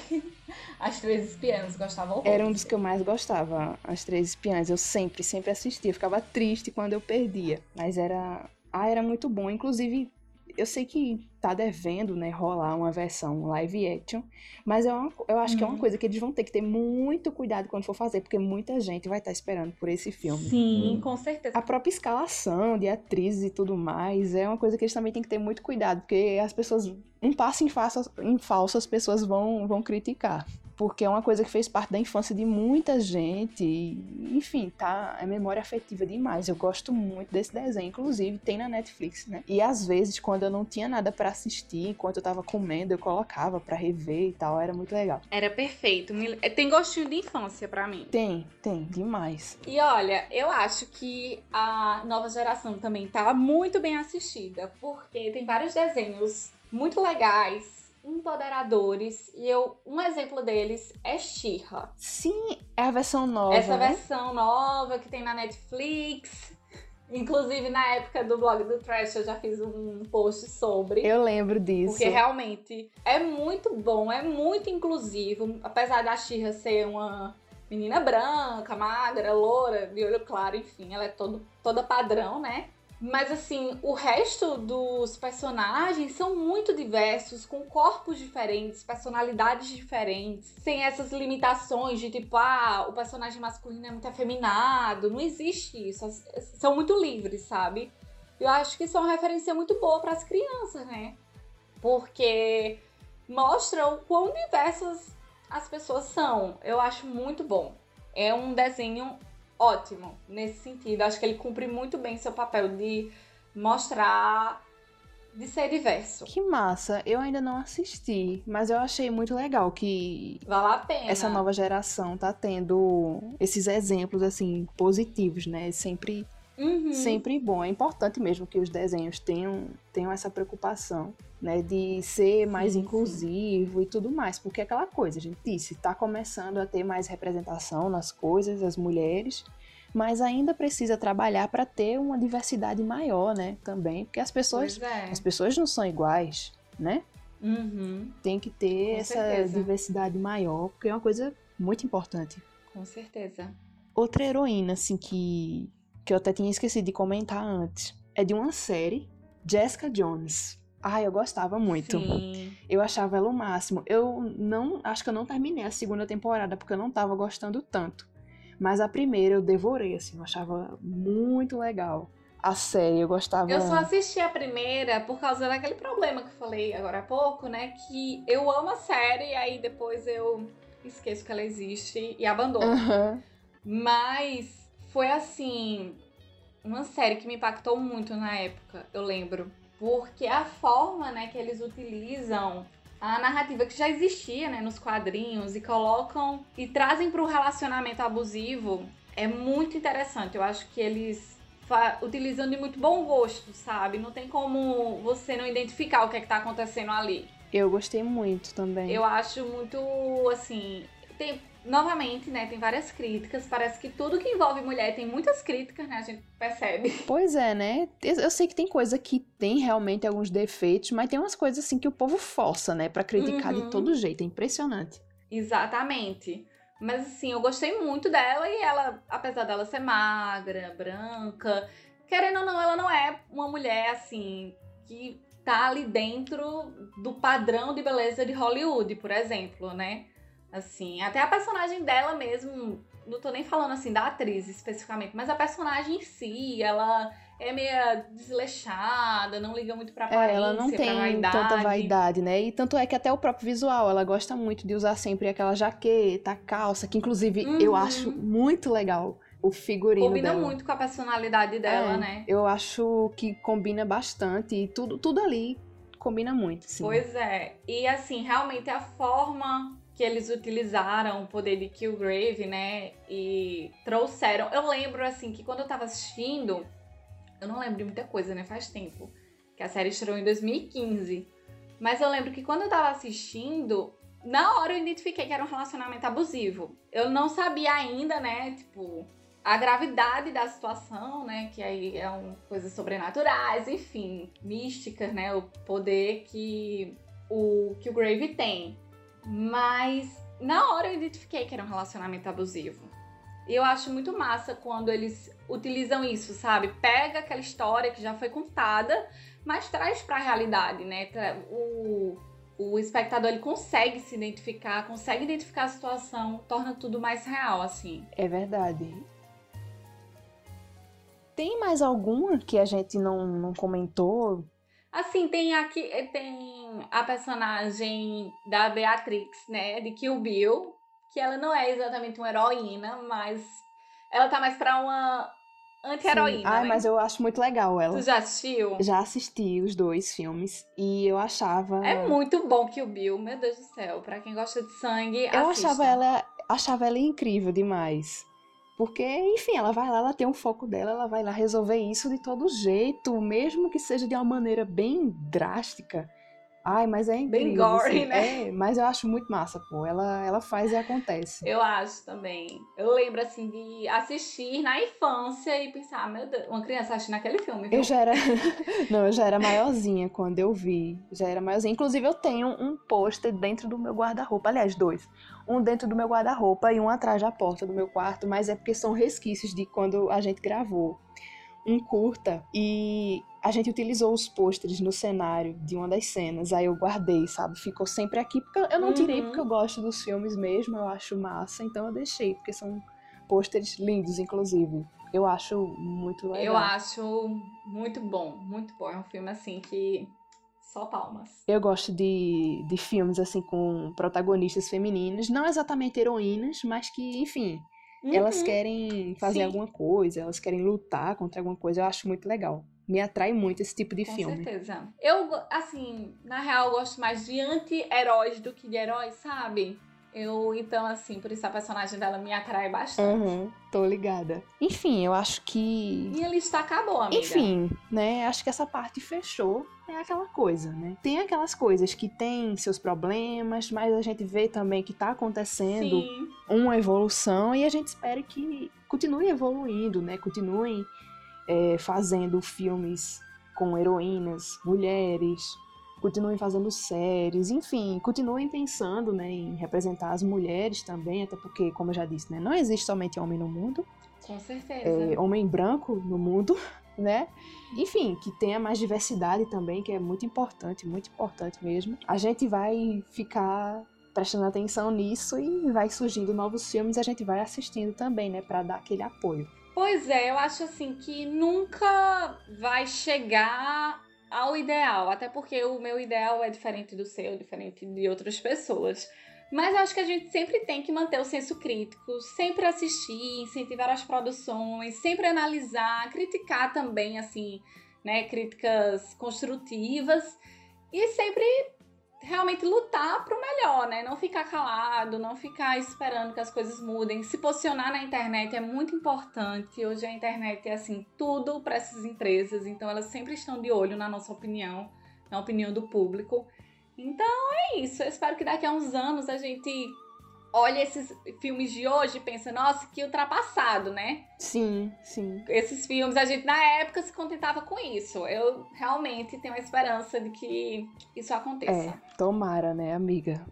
As Três Espiãs. Gostava horrores. Era um dos que eu mais gostava, as três espiãs. Eu sempre, sempre assistia. Ficava triste quando eu perdia. Mas era. Ah, era muito bom. Inclusive, eu sei que tá devendo, né, rolar uma versão live action. Mas é uma, eu acho que é uma Uhum. coisa que eles vão ter que ter muito cuidado quando for fazer, porque muita gente vai estar esperando por esse filme. Sim, com certeza. A própria escalação de atrizes e tudo mais é uma coisa que eles também têm que ter muito cuidado, porque as pessoas, um passo em falso, em falso as pessoas vão, vão criticar. Porque é uma coisa que fez parte da infância de muita gente. E, enfim, tá, é memória afetiva demais. Eu gosto muito desse desenho, inclusive tem na Netflix, né? E às vezes, quando eu não tinha nada para assistir, enquanto eu tava comendo, eu colocava para rever e tal, era muito legal. Era perfeito. Tem gostinho de infância para mim. Tem, tem, demais. E olha, eu acho que a nova geração também tá muito bem assistida, porque tem vários desenhos muito legais empoderadores e eu um exemplo deles é Shira. Sim, é a versão nova. Essa né? versão nova que tem na Netflix. Inclusive, na época do blog do Trash, eu já fiz um post sobre. Eu lembro disso. Porque realmente é muito bom, é muito inclusivo. Apesar da Shira ser uma menina branca, magra, loura, de olho claro, enfim, ela é todo, toda padrão, né? Mas assim, o resto dos personagens são muito diversos, com corpos diferentes, personalidades diferentes, sem essas limitações de tipo, ah, o personagem masculino é muito afeminado. Não existe isso. São muito livres, sabe? Eu acho que isso é uma referência muito boa para as crianças, né? Porque mostra o quão diversas as pessoas são. Eu acho muito bom. É um desenho ótimo nesse sentido. Acho que ele cumpre muito bem seu papel de mostrar de ser diverso. Que massa! Eu ainda não assisti, mas eu achei muito legal que vale a pena. Essa nova geração tá tendo esses exemplos assim positivos, né? Sempre Uhum. Sempre bom. É importante mesmo que os desenhos tenham, tenham essa preocupação, né? De ser mais sim, inclusivo sim. e tudo mais. Porque é aquela coisa, a gente disse, tá começando a ter mais representação nas coisas, as mulheres, mas ainda precisa trabalhar para ter uma diversidade maior, né? Também. Porque as pessoas, é. as pessoas não são iguais, né? Uhum. Tem que ter Com essa certeza. diversidade maior, porque é uma coisa muito importante. Com certeza. Outra heroína, assim, que que eu até tinha esquecido de comentar antes. É de uma série, Jessica Jones. Ai, eu gostava muito. Sim. Eu achava ela o máximo. Eu não. Acho que eu não terminei a segunda temporada porque eu não tava gostando tanto. Mas a primeira eu devorei, assim, eu achava muito legal. A série, eu gostava. Eu só assisti a primeira por causa daquele problema que eu falei agora há pouco, né? Que eu amo a série e aí depois eu esqueço que ela existe e abandono. Uhum. Mas foi assim, uma série que me impactou muito na época, eu lembro. Porque a forma, né, que eles utilizam a narrativa que já existia, né, nos quadrinhos e colocam e trazem para o relacionamento abusivo é muito interessante. Eu acho que eles utilizam de muito bom gosto, sabe? Não tem como você não identificar o que é que tá acontecendo ali. Eu gostei muito também. Eu acho muito assim, tem novamente, né, tem várias críticas. Parece que tudo que envolve mulher tem muitas críticas, né? A gente percebe. [LAUGHS] Pois é, né? Eu sei que tem coisa que tem realmente alguns defeitos, mas tem umas coisas assim que o povo força, né, para criticar uhum. de todo jeito. É impressionante. Exatamente. Mas assim, eu gostei muito dela e ela, apesar dela ser magra, branca, querendo ou não, ela não é uma mulher assim que tá ali dentro do padrão de beleza de Hollywood, por exemplo, né? Assim, até a personagem dela mesmo, não tô nem falando assim da atriz especificamente, mas a personagem em si, ela é meio desleixada, não liga muito pra aparência, é, ela não tem vaidade. tanta vaidade, né? E tanto é que até o próprio visual, ela gosta muito de usar sempre aquela jaqueta, calça, que inclusive uhum. eu acho muito legal o figurino combina dela. muito com a personalidade dela, é, né? Eu acho que combina bastante e tudo, tudo ali combina muito, sim. Pois é. E assim, realmente a forma que eles utilizaram o poder de Killgrave, né? E trouxeram. Eu lembro, assim, que quando eu tava assistindo, eu não lembro de muita coisa, né? Faz tempo. Que a série estreou em 2015. Mas eu lembro que quando eu tava assistindo, na hora eu identifiquei que era um relacionamento abusivo. Eu não sabia ainda, né? Tipo, a gravidade da situação, né? Que aí é um, coisas sobrenaturais, enfim, místicas, né? O poder que o Killgrave tem. Mas na hora eu identifiquei que era um relacionamento abusivo. E eu acho muito massa quando eles utilizam isso, sabe? Pega aquela história que já foi contada, mas traz para a realidade, né? O, o espectador ele consegue se identificar, consegue identificar a situação, torna tudo mais real, assim. É verdade. Tem mais alguma que a gente não, não comentou? Assim, tem aqui, tem a personagem da Beatrix, né, de Kill Bill, que ela não é exatamente uma heroína, mas ela tá mais pra uma anti-heroína. Ah, né? mas eu acho muito legal ela. Tu já assistiu? Já assisti os dois filmes e eu achava. É muito bom Kill Bill, meu Deus do céu. Pra quem gosta de sangue, Eu assista. achava ela, achava ela incrível demais. Porque, enfim, ela vai lá, ela tem um foco dela, ela vai lá resolver isso de todo jeito, mesmo que seja de uma maneira bem drástica. Ai, mas é incrível. Bem gore, assim. né? É, mas eu acho muito massa, pô. Ela, ela faz e acontece. Eu acho também. Eu lembro, assim, de assistir na infância e pensar, meu Deus, uma criança assistindo aquele filme, viu? Eu já era. [LAUGHS] [LAUGHS] Não, eu já era maiorzinha quando eu vi. Já era maiorzinha. Inclusive, eu tenho um pôster dentro do meu guarda-roupa. Aliás, dois. Um dentro do meu guarda-roupa e um atrás da porta do meu quarto, mas é porque são resquícios de quando a gente gravou um curta e a gente utilizou os pôsteres no cenário de uma das cenas. Aí eu guardei, sabe? Ficou sempre aqui. Porque eu não tirei Uhum. porque eu gosto dos filmes mesmo, eu acho massa, então eu deixei, porque são pôsteres lindos, inclusive. Eu acho muito legal. Eu acho muito bom, muito bom. É um filme, assim, que só palmas. Eu gosto de, de filmes assim com protagonistas femininas, não exatamente heroínas, mas que, enfim, elas Uhum. querem fazer Sim. alguma coisa, elas querem lutar contra alguma coisa. Eu acho muito legal. Me atrai muito esse tipo de Com filme. certeza. Eu, assim, na real, eu gosto mais de anti-heróis do que de heróis, sabe? Eu, então, assim, por isso a personagem dela me atrai bastante. Uhum, tô ligada. Enfim, eu acho que. Minha lista acabou, amiga. Enfim, né? Acho que essa parte fechou. É aquela coisa, né? Tem aquelas coisas que têm seus problemas, mas a gente vê também que tá acontecendo Sim. uma evolução e a gente espera que continue evoluindo, né? Continuem é, fazendo filmes com heroínas, mulheres, continuem fazendo séries, enfim, continuem pensando né, em representar as mulheres também, até porque, como eu já disse, né, não existe somente homem no mundo, Com certeza. é, homem branco no mundo, [LAUGHS] né? Enfim, que tenha mais diversidade também, que é muito importante, muito importante mesmo. A gente vai ficar prestando atenção nisso e vai surgindo novos filmes, a gente vai assistindo também, né, Pra dar aquele apoio. Pois é, eu acho assim que nunca vai chegar ao ideal, até porque o meu ideal é diferente do seu, diferente de outras pessoas. Mas acho que a gente sempre tem que manter o senso crítico, sempre assistir, incentivar as produções, sempre analisar, criticar também, assim, né, críticas construtivas e sempre realmente lutar pro melhor, né? Não ficar calado, não ficar esperando que as coisas mudem. Se posicionar na internet é muito importante. Hoje a internet é assim, tudo para essas empresas, então elas sempre estão de olho na nossa opinião, na opinião do público. Então é isso. Eu espero que daqui a uns anos a gente olhe esses filmes de hoje e pense, nossa, que ultrapassado, né? Sim, sim. Esses filmes, a gente na época se contentava com isso. Eu realmente tenho a esperança de que isso aconteça. É, tomara, né, amiga?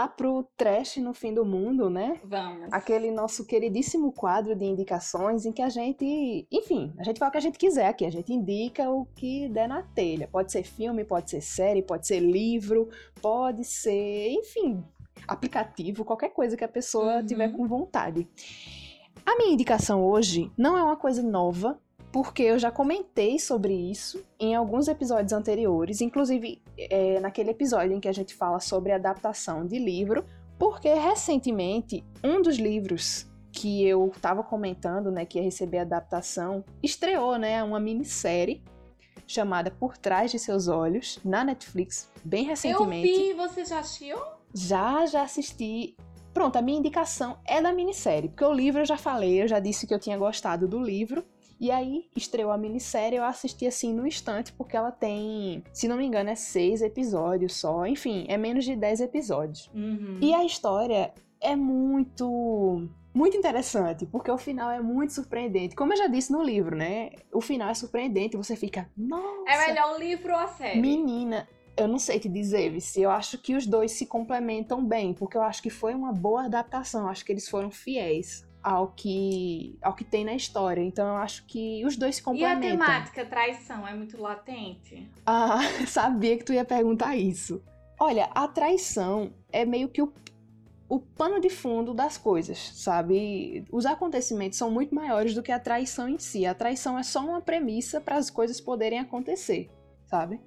Lá pro trash no fim do mundo, né? Vamos. aquele nosso queridíssimo quadro de indicações em que a gente, enfim, a gente fala o que a gente quiser aqui, a gente indica o que der na telha. Pode ser filme, pode ser série, pode ser livro, pode ser, enfim, aplicativo, qualquer coisa que a pessoa Uhum. tiver com vontade. A minha indicação hoje não é uma coisa nova, porque eu já comentei sobre isso em alguns episódios anteriores, inclusive é, naquele episódio em que a gente fala sobre adaptação de livro, porque recentemente um dos livros que eu estava comentando, né, que ia receber adaptação, estreou, né, uma minissérie chamada Por Trás de Seus Olhos na Netflix, bem Eu recentemente. vi, você já assistiu? Já, já assisti. Pronto, a minha indicação é da minissérie, porque o livro eu já falei, eu já disse que eu tinha gostado do livro. E aí, estreou a minissérie, eu assisti assim no instante, porque ela tem, se não me engano, é seis episódios só. Enfim, é menos de dez episódios. Uhum. E a história é muito. Muito interessante, porque o final é muito surpreendente. Como eu já disse no livro, né? O final é surpreendente, você fica, nossa, É melhor o livro ou a série? menina. Eu não sei te dizer, Vici. Eu acho que os dois se complementam bem, porque eu acho que foi uma boa adaptação. Eu acho que eles foram fiéis ao que ao que tem na história. Então eu acho que os dois se complementam. E a temática traição é muito latente? Ah, [LAUGHS] sabia que tu ia perguntar isso. Olha, a traição é meio que o, o pano de fundo das coisas, sabe? Os acontecimentos são muito maiores do que a traição em si. A traição é só uma premissa para as coisas poderem acontecer, sabe?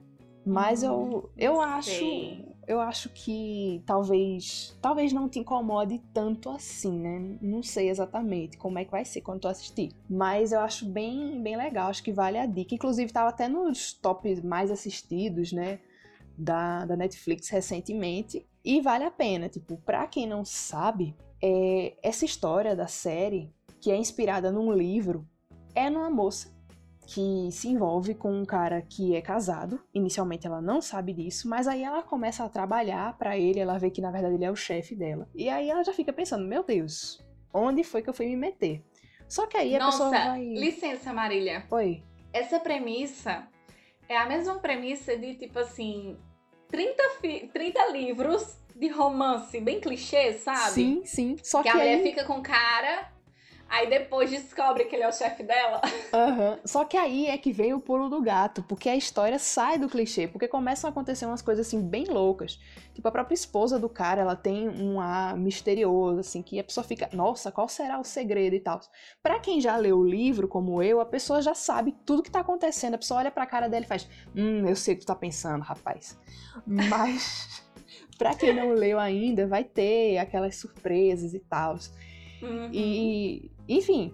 Mas eu, Hum, eu acho sei. Eu acho que talvez talvez não te incomode tanto assim, né? Não sei exatamente como é que vai ser quando tu assistir, mas eu acho bem bem legal, acho que vale a dica. Inclusive tava até nos tops mais assistidos, né, da, da Netflix recentemente e vale a pena, tipo, pra quem não sabe, é, essa história da série que é inspirada num livro é numa moça que se envolve com um cara que é casado. Inicialmente ela não sabe disso, mas aí ela começa a trabalhar pra ele, ela vê que na verdade ele é o chefe dela. E aí ela já fica pensando, meu Deus, onde foi que eu fui me meter? Só que aí a Nossa, pessoa vai. licença, Marília. Oi. Essa premissa é a mesma premissa de, tipo assim, 30, fi- 30 livros de romance bem clichê, sabe? Sim, sim. Só Que que, a mulher aí. fica com cara, aí depois descobre que ele é o chefe dela. [LAUGHS] Aham. Só que aí é que vem o pulo do gato, porque a história sai do clichê, porque começam a acontecer umas coisas assim bem loucas. Tipo, a própria esposa do cara, ela tem um ar misterioso, assim, que a pessoa fica, nossa, qual será o segredo e tal. Pra quem já leu o livro, como eu, a pessoa já sabe tudo que tá acontecendo. A pessoa olha pra cara dela e faz, hum, eu sei o que tu tá pensando, rapaz. Mas, [LAUGHS] pra quem não leu ainda, vai ter aquelas surpresas e tal. Uhum. E, enfim,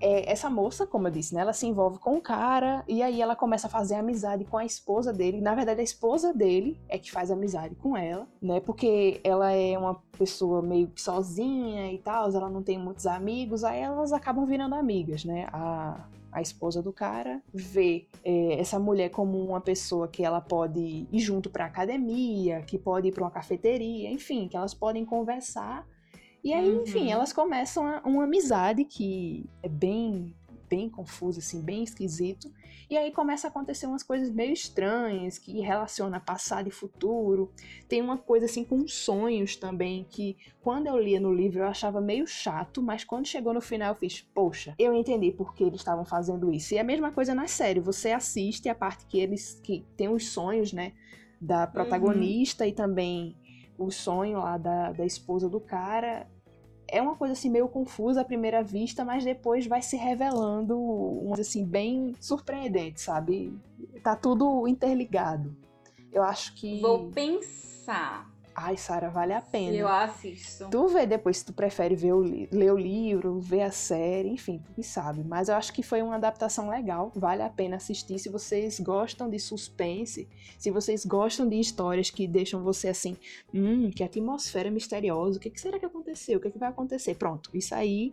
é, essa moça, como eu disse, né, ela se envolve com o cara e aí ela começa a fazer amizade com a esposa dele. Na verdade, a esposa dele é que faz amizade com ela, né? Porque ela é uma pessoa meio que sozinha e tal, ela não tem muitos amigos, aí elas acabam virando amigas, né? A, a esposa do cara vê é, essa mulher como uma pessoa que ela pode ir junto pra academia, que pode ir pra uma cafeteria, enfim, que elas podem conversar e aí, Uhum. enfim, elas começam a- uma amizade que é bem, bem confusa, assim, bem esquisito. E aí começa a acontecer umas coisas meio estranhas que relaciona passado e futuro. Tem uma coisa assim com sonhos também que quando eu lia no livro eu achava meio chato, mas quando chegou no final eu fiz, poxa, eu entendi por que eles estavam fazendo isso. E a mesma coisa na série, você assiste a parte que eles que tem os sonhos, né, da protagonista e também o sonho lá da, da esposa do cara. É uma coisa assim meio confusa à primeira vista, mas depois vai se revelando uma coisa assim bem surpreendente, sabe? Tá tudo interligado. Eu acho que. Vou pensar Ai, Sara, vale a pena. eu assisto. Tu vê depois se tu prefere ver o ler o livro, ver a série, enfim, tu que sabe. Mas eu acho que foi uma adaptação legal, vale a pena assistir se vocês gostam de suspense, se vocês gostam de histórias que deixam você assim, hum, que atmosfera misteriosa, o que, que será que aconteceu? O que, que vai acontecer? Pronto, isso aí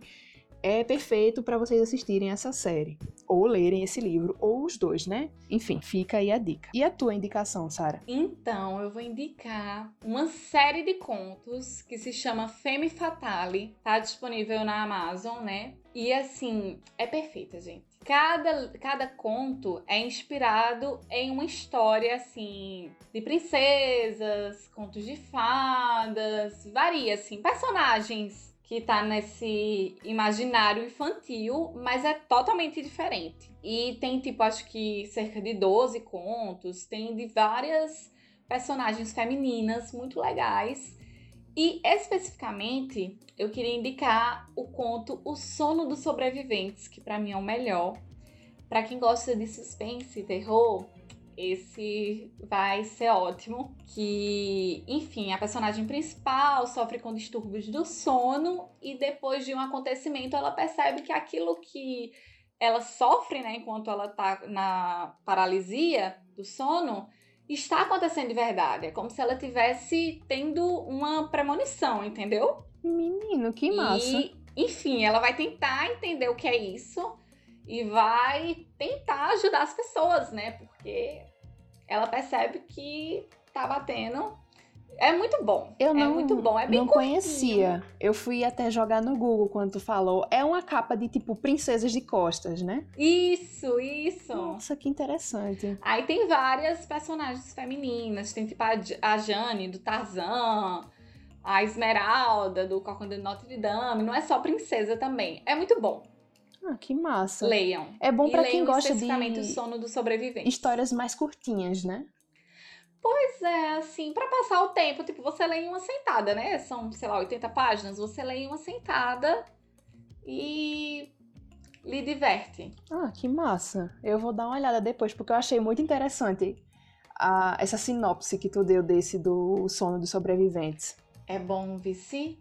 é perfeito para vocês assistirem essa série. Ou lerem esse livro, ou os dois, né? Enfim, fica aí a dica. E a tua indicação, Sara? Então, eu vou indicar uma série de contos que se chama Femme Fatale. Tá disponível na Amazon, né? E assim, é perfeita, gente. Cada, cada conto é inspirado em uma história, assim, de princesas, contos de fadas, varia, assim, personagens que tá nesse imaginário infantil, mas é totalmente diferente. E tem, tipo, acho que cerca de 12 contos, tem de várias personagens femininas muito legais. E especificamente, eu queria indicar o conto O Sono dos Sobreviventes, que pra mim é o melhor. Pra quem gosta de suspense e terror, esse vai ser ótimo. Que, enfim, a personagem principal sofre com distúrbios do sono e depois de um acontecimento ela percebe que aquilo que ela sofre, né, enquanto ela tá na paralisia do sono, está acontecendo de verdade. É como se ela tivesse tendo uma premonição, entendeu? Menino, que massa. E, enfim, ela vai tentar entender o que é isso e vai tentar ajudar as pessoas, né? Porque ela percebe que tá batendo É muito bom. Eu não, é muito bom. É bem não curtinho. conhecia. Eu fui até jogar no Google quando tu falou. É uma capa de tipo princesas de costas, né? Isso, isso. Nossa, que interessante. Aí tem várias personagens femininas. Tem tipo a, a Jane, do Tarzan. A Esmeralda, do Corcunda de Notre Dame. Não é só princesa também. É muito bom. Ah, que massa. Leiam. É bom pra quem gosta especificamente de o sono do sobrevivente. histórias mais curtinhas, né? Pois é, assim, pra passar o tempo, tipo, você lê em uma sentada, né? São, sei lá, 80 páginas, você lê em uma sentada e lhe diverte. Ah, que massa. Eu vou dar uma olhada depois, porque eu achei muito interessante a, essa sinopse que tu deu desse do sono dos sobreviventes. É bom, Vici?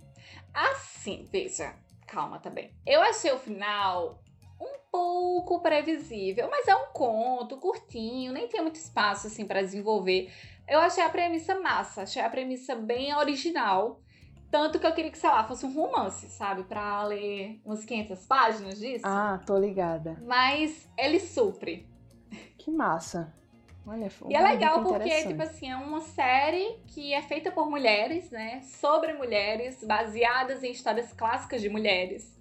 Assim, veja, calma também. Eu achei o final um pouco previsível, mas é um conto curtinho, nem tem muito espaço assim para desenvolver. Eu achei a premissa massa, achei a premissa bem original. Tanto que eu queria que, sei lá, fosse um romance, sabe? Pra ler umas 500 páginas disso. Ah, tô ligada. Mas ele supre. Que massa. Olha, E é legal porque, tipo assim, é uma série que é feita por mulheres, né? Sobre mulheres, baseadas em histórias clássicas de mulheres.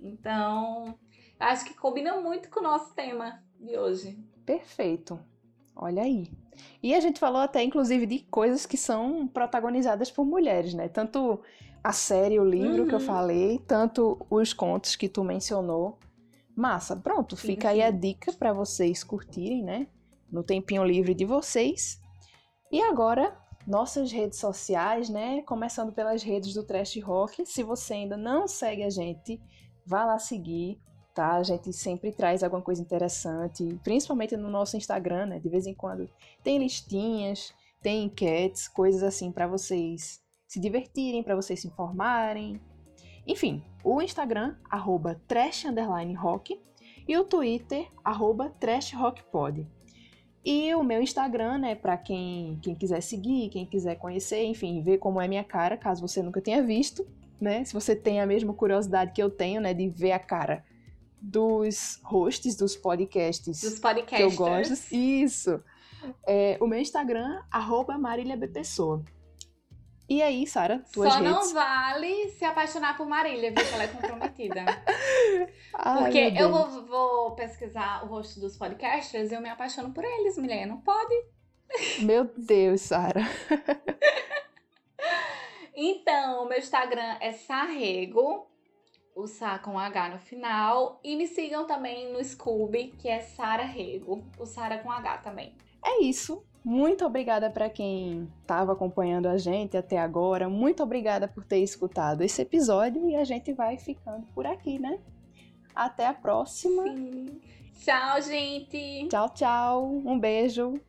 Então, acho que combina muito com o nosso tema de hoje. Perfeito. Olha aí. E a gente falou até, inclusive, de coisas que são protagonizadas por mulheres, né? Tanto a série, o livro que eu Uhum. falei, tanto os contos que tu mencionou. Massa. Pronto, Sim, fica aí sim. a dica para vocês curtirem, né? No tempinho livre de vocês. E agora, nossas redes sociais, né? Começando pelas redes do Trash Rock. Se você ainda não segue a gente, vá lá seguir tá? A gente sempre traz alguma coisa interessante, principalmente no nosso Instagram, né? De vez em quando tem listinhas, tem enquetes, coisas assim para vocês se divertirem, para vocês se informarem. Enfim, o Instagram, arroba trash underline rock, e o Twitter, arroba trashrockpod. E o meu Instagram, né, para quem, quem quiser seguir, quem quiser conhecer, enfim, ver como é minha cara, caso você nunca tenha visto, né? Se você tem a mesma curiosidade que eu tenho, né, de ver a cara dos hosts dos podcasts Dos que eu gosto. Isso. É, o meu Instagram, arroba Marília B. Pessoa. E aí, Sara, tuas Só redes? não vale se apaixonar por Marília, viu? Que ela é comprometida. [LAUGHS] Ai, Porque eu vou, vou pesquisar o rosto dos podcasters e eu me apaixono por eles, mulher. Não pode. Meu Deus, Sara. [LAUGHS] Então, o meu Instagram é Sarrego, o Sá com H no final. E me sigam também no Scooby, que é Sara Rego, o Sara com H também. É isso. Muito obrigada para quem estava acompanhando a gente até agora. Muito obrigada por ter escutado esse episódio e a gente vai ficando por aqui, né? Até a próxima. Sim. Tchau, gente! Tchau, tchau. Um beijo.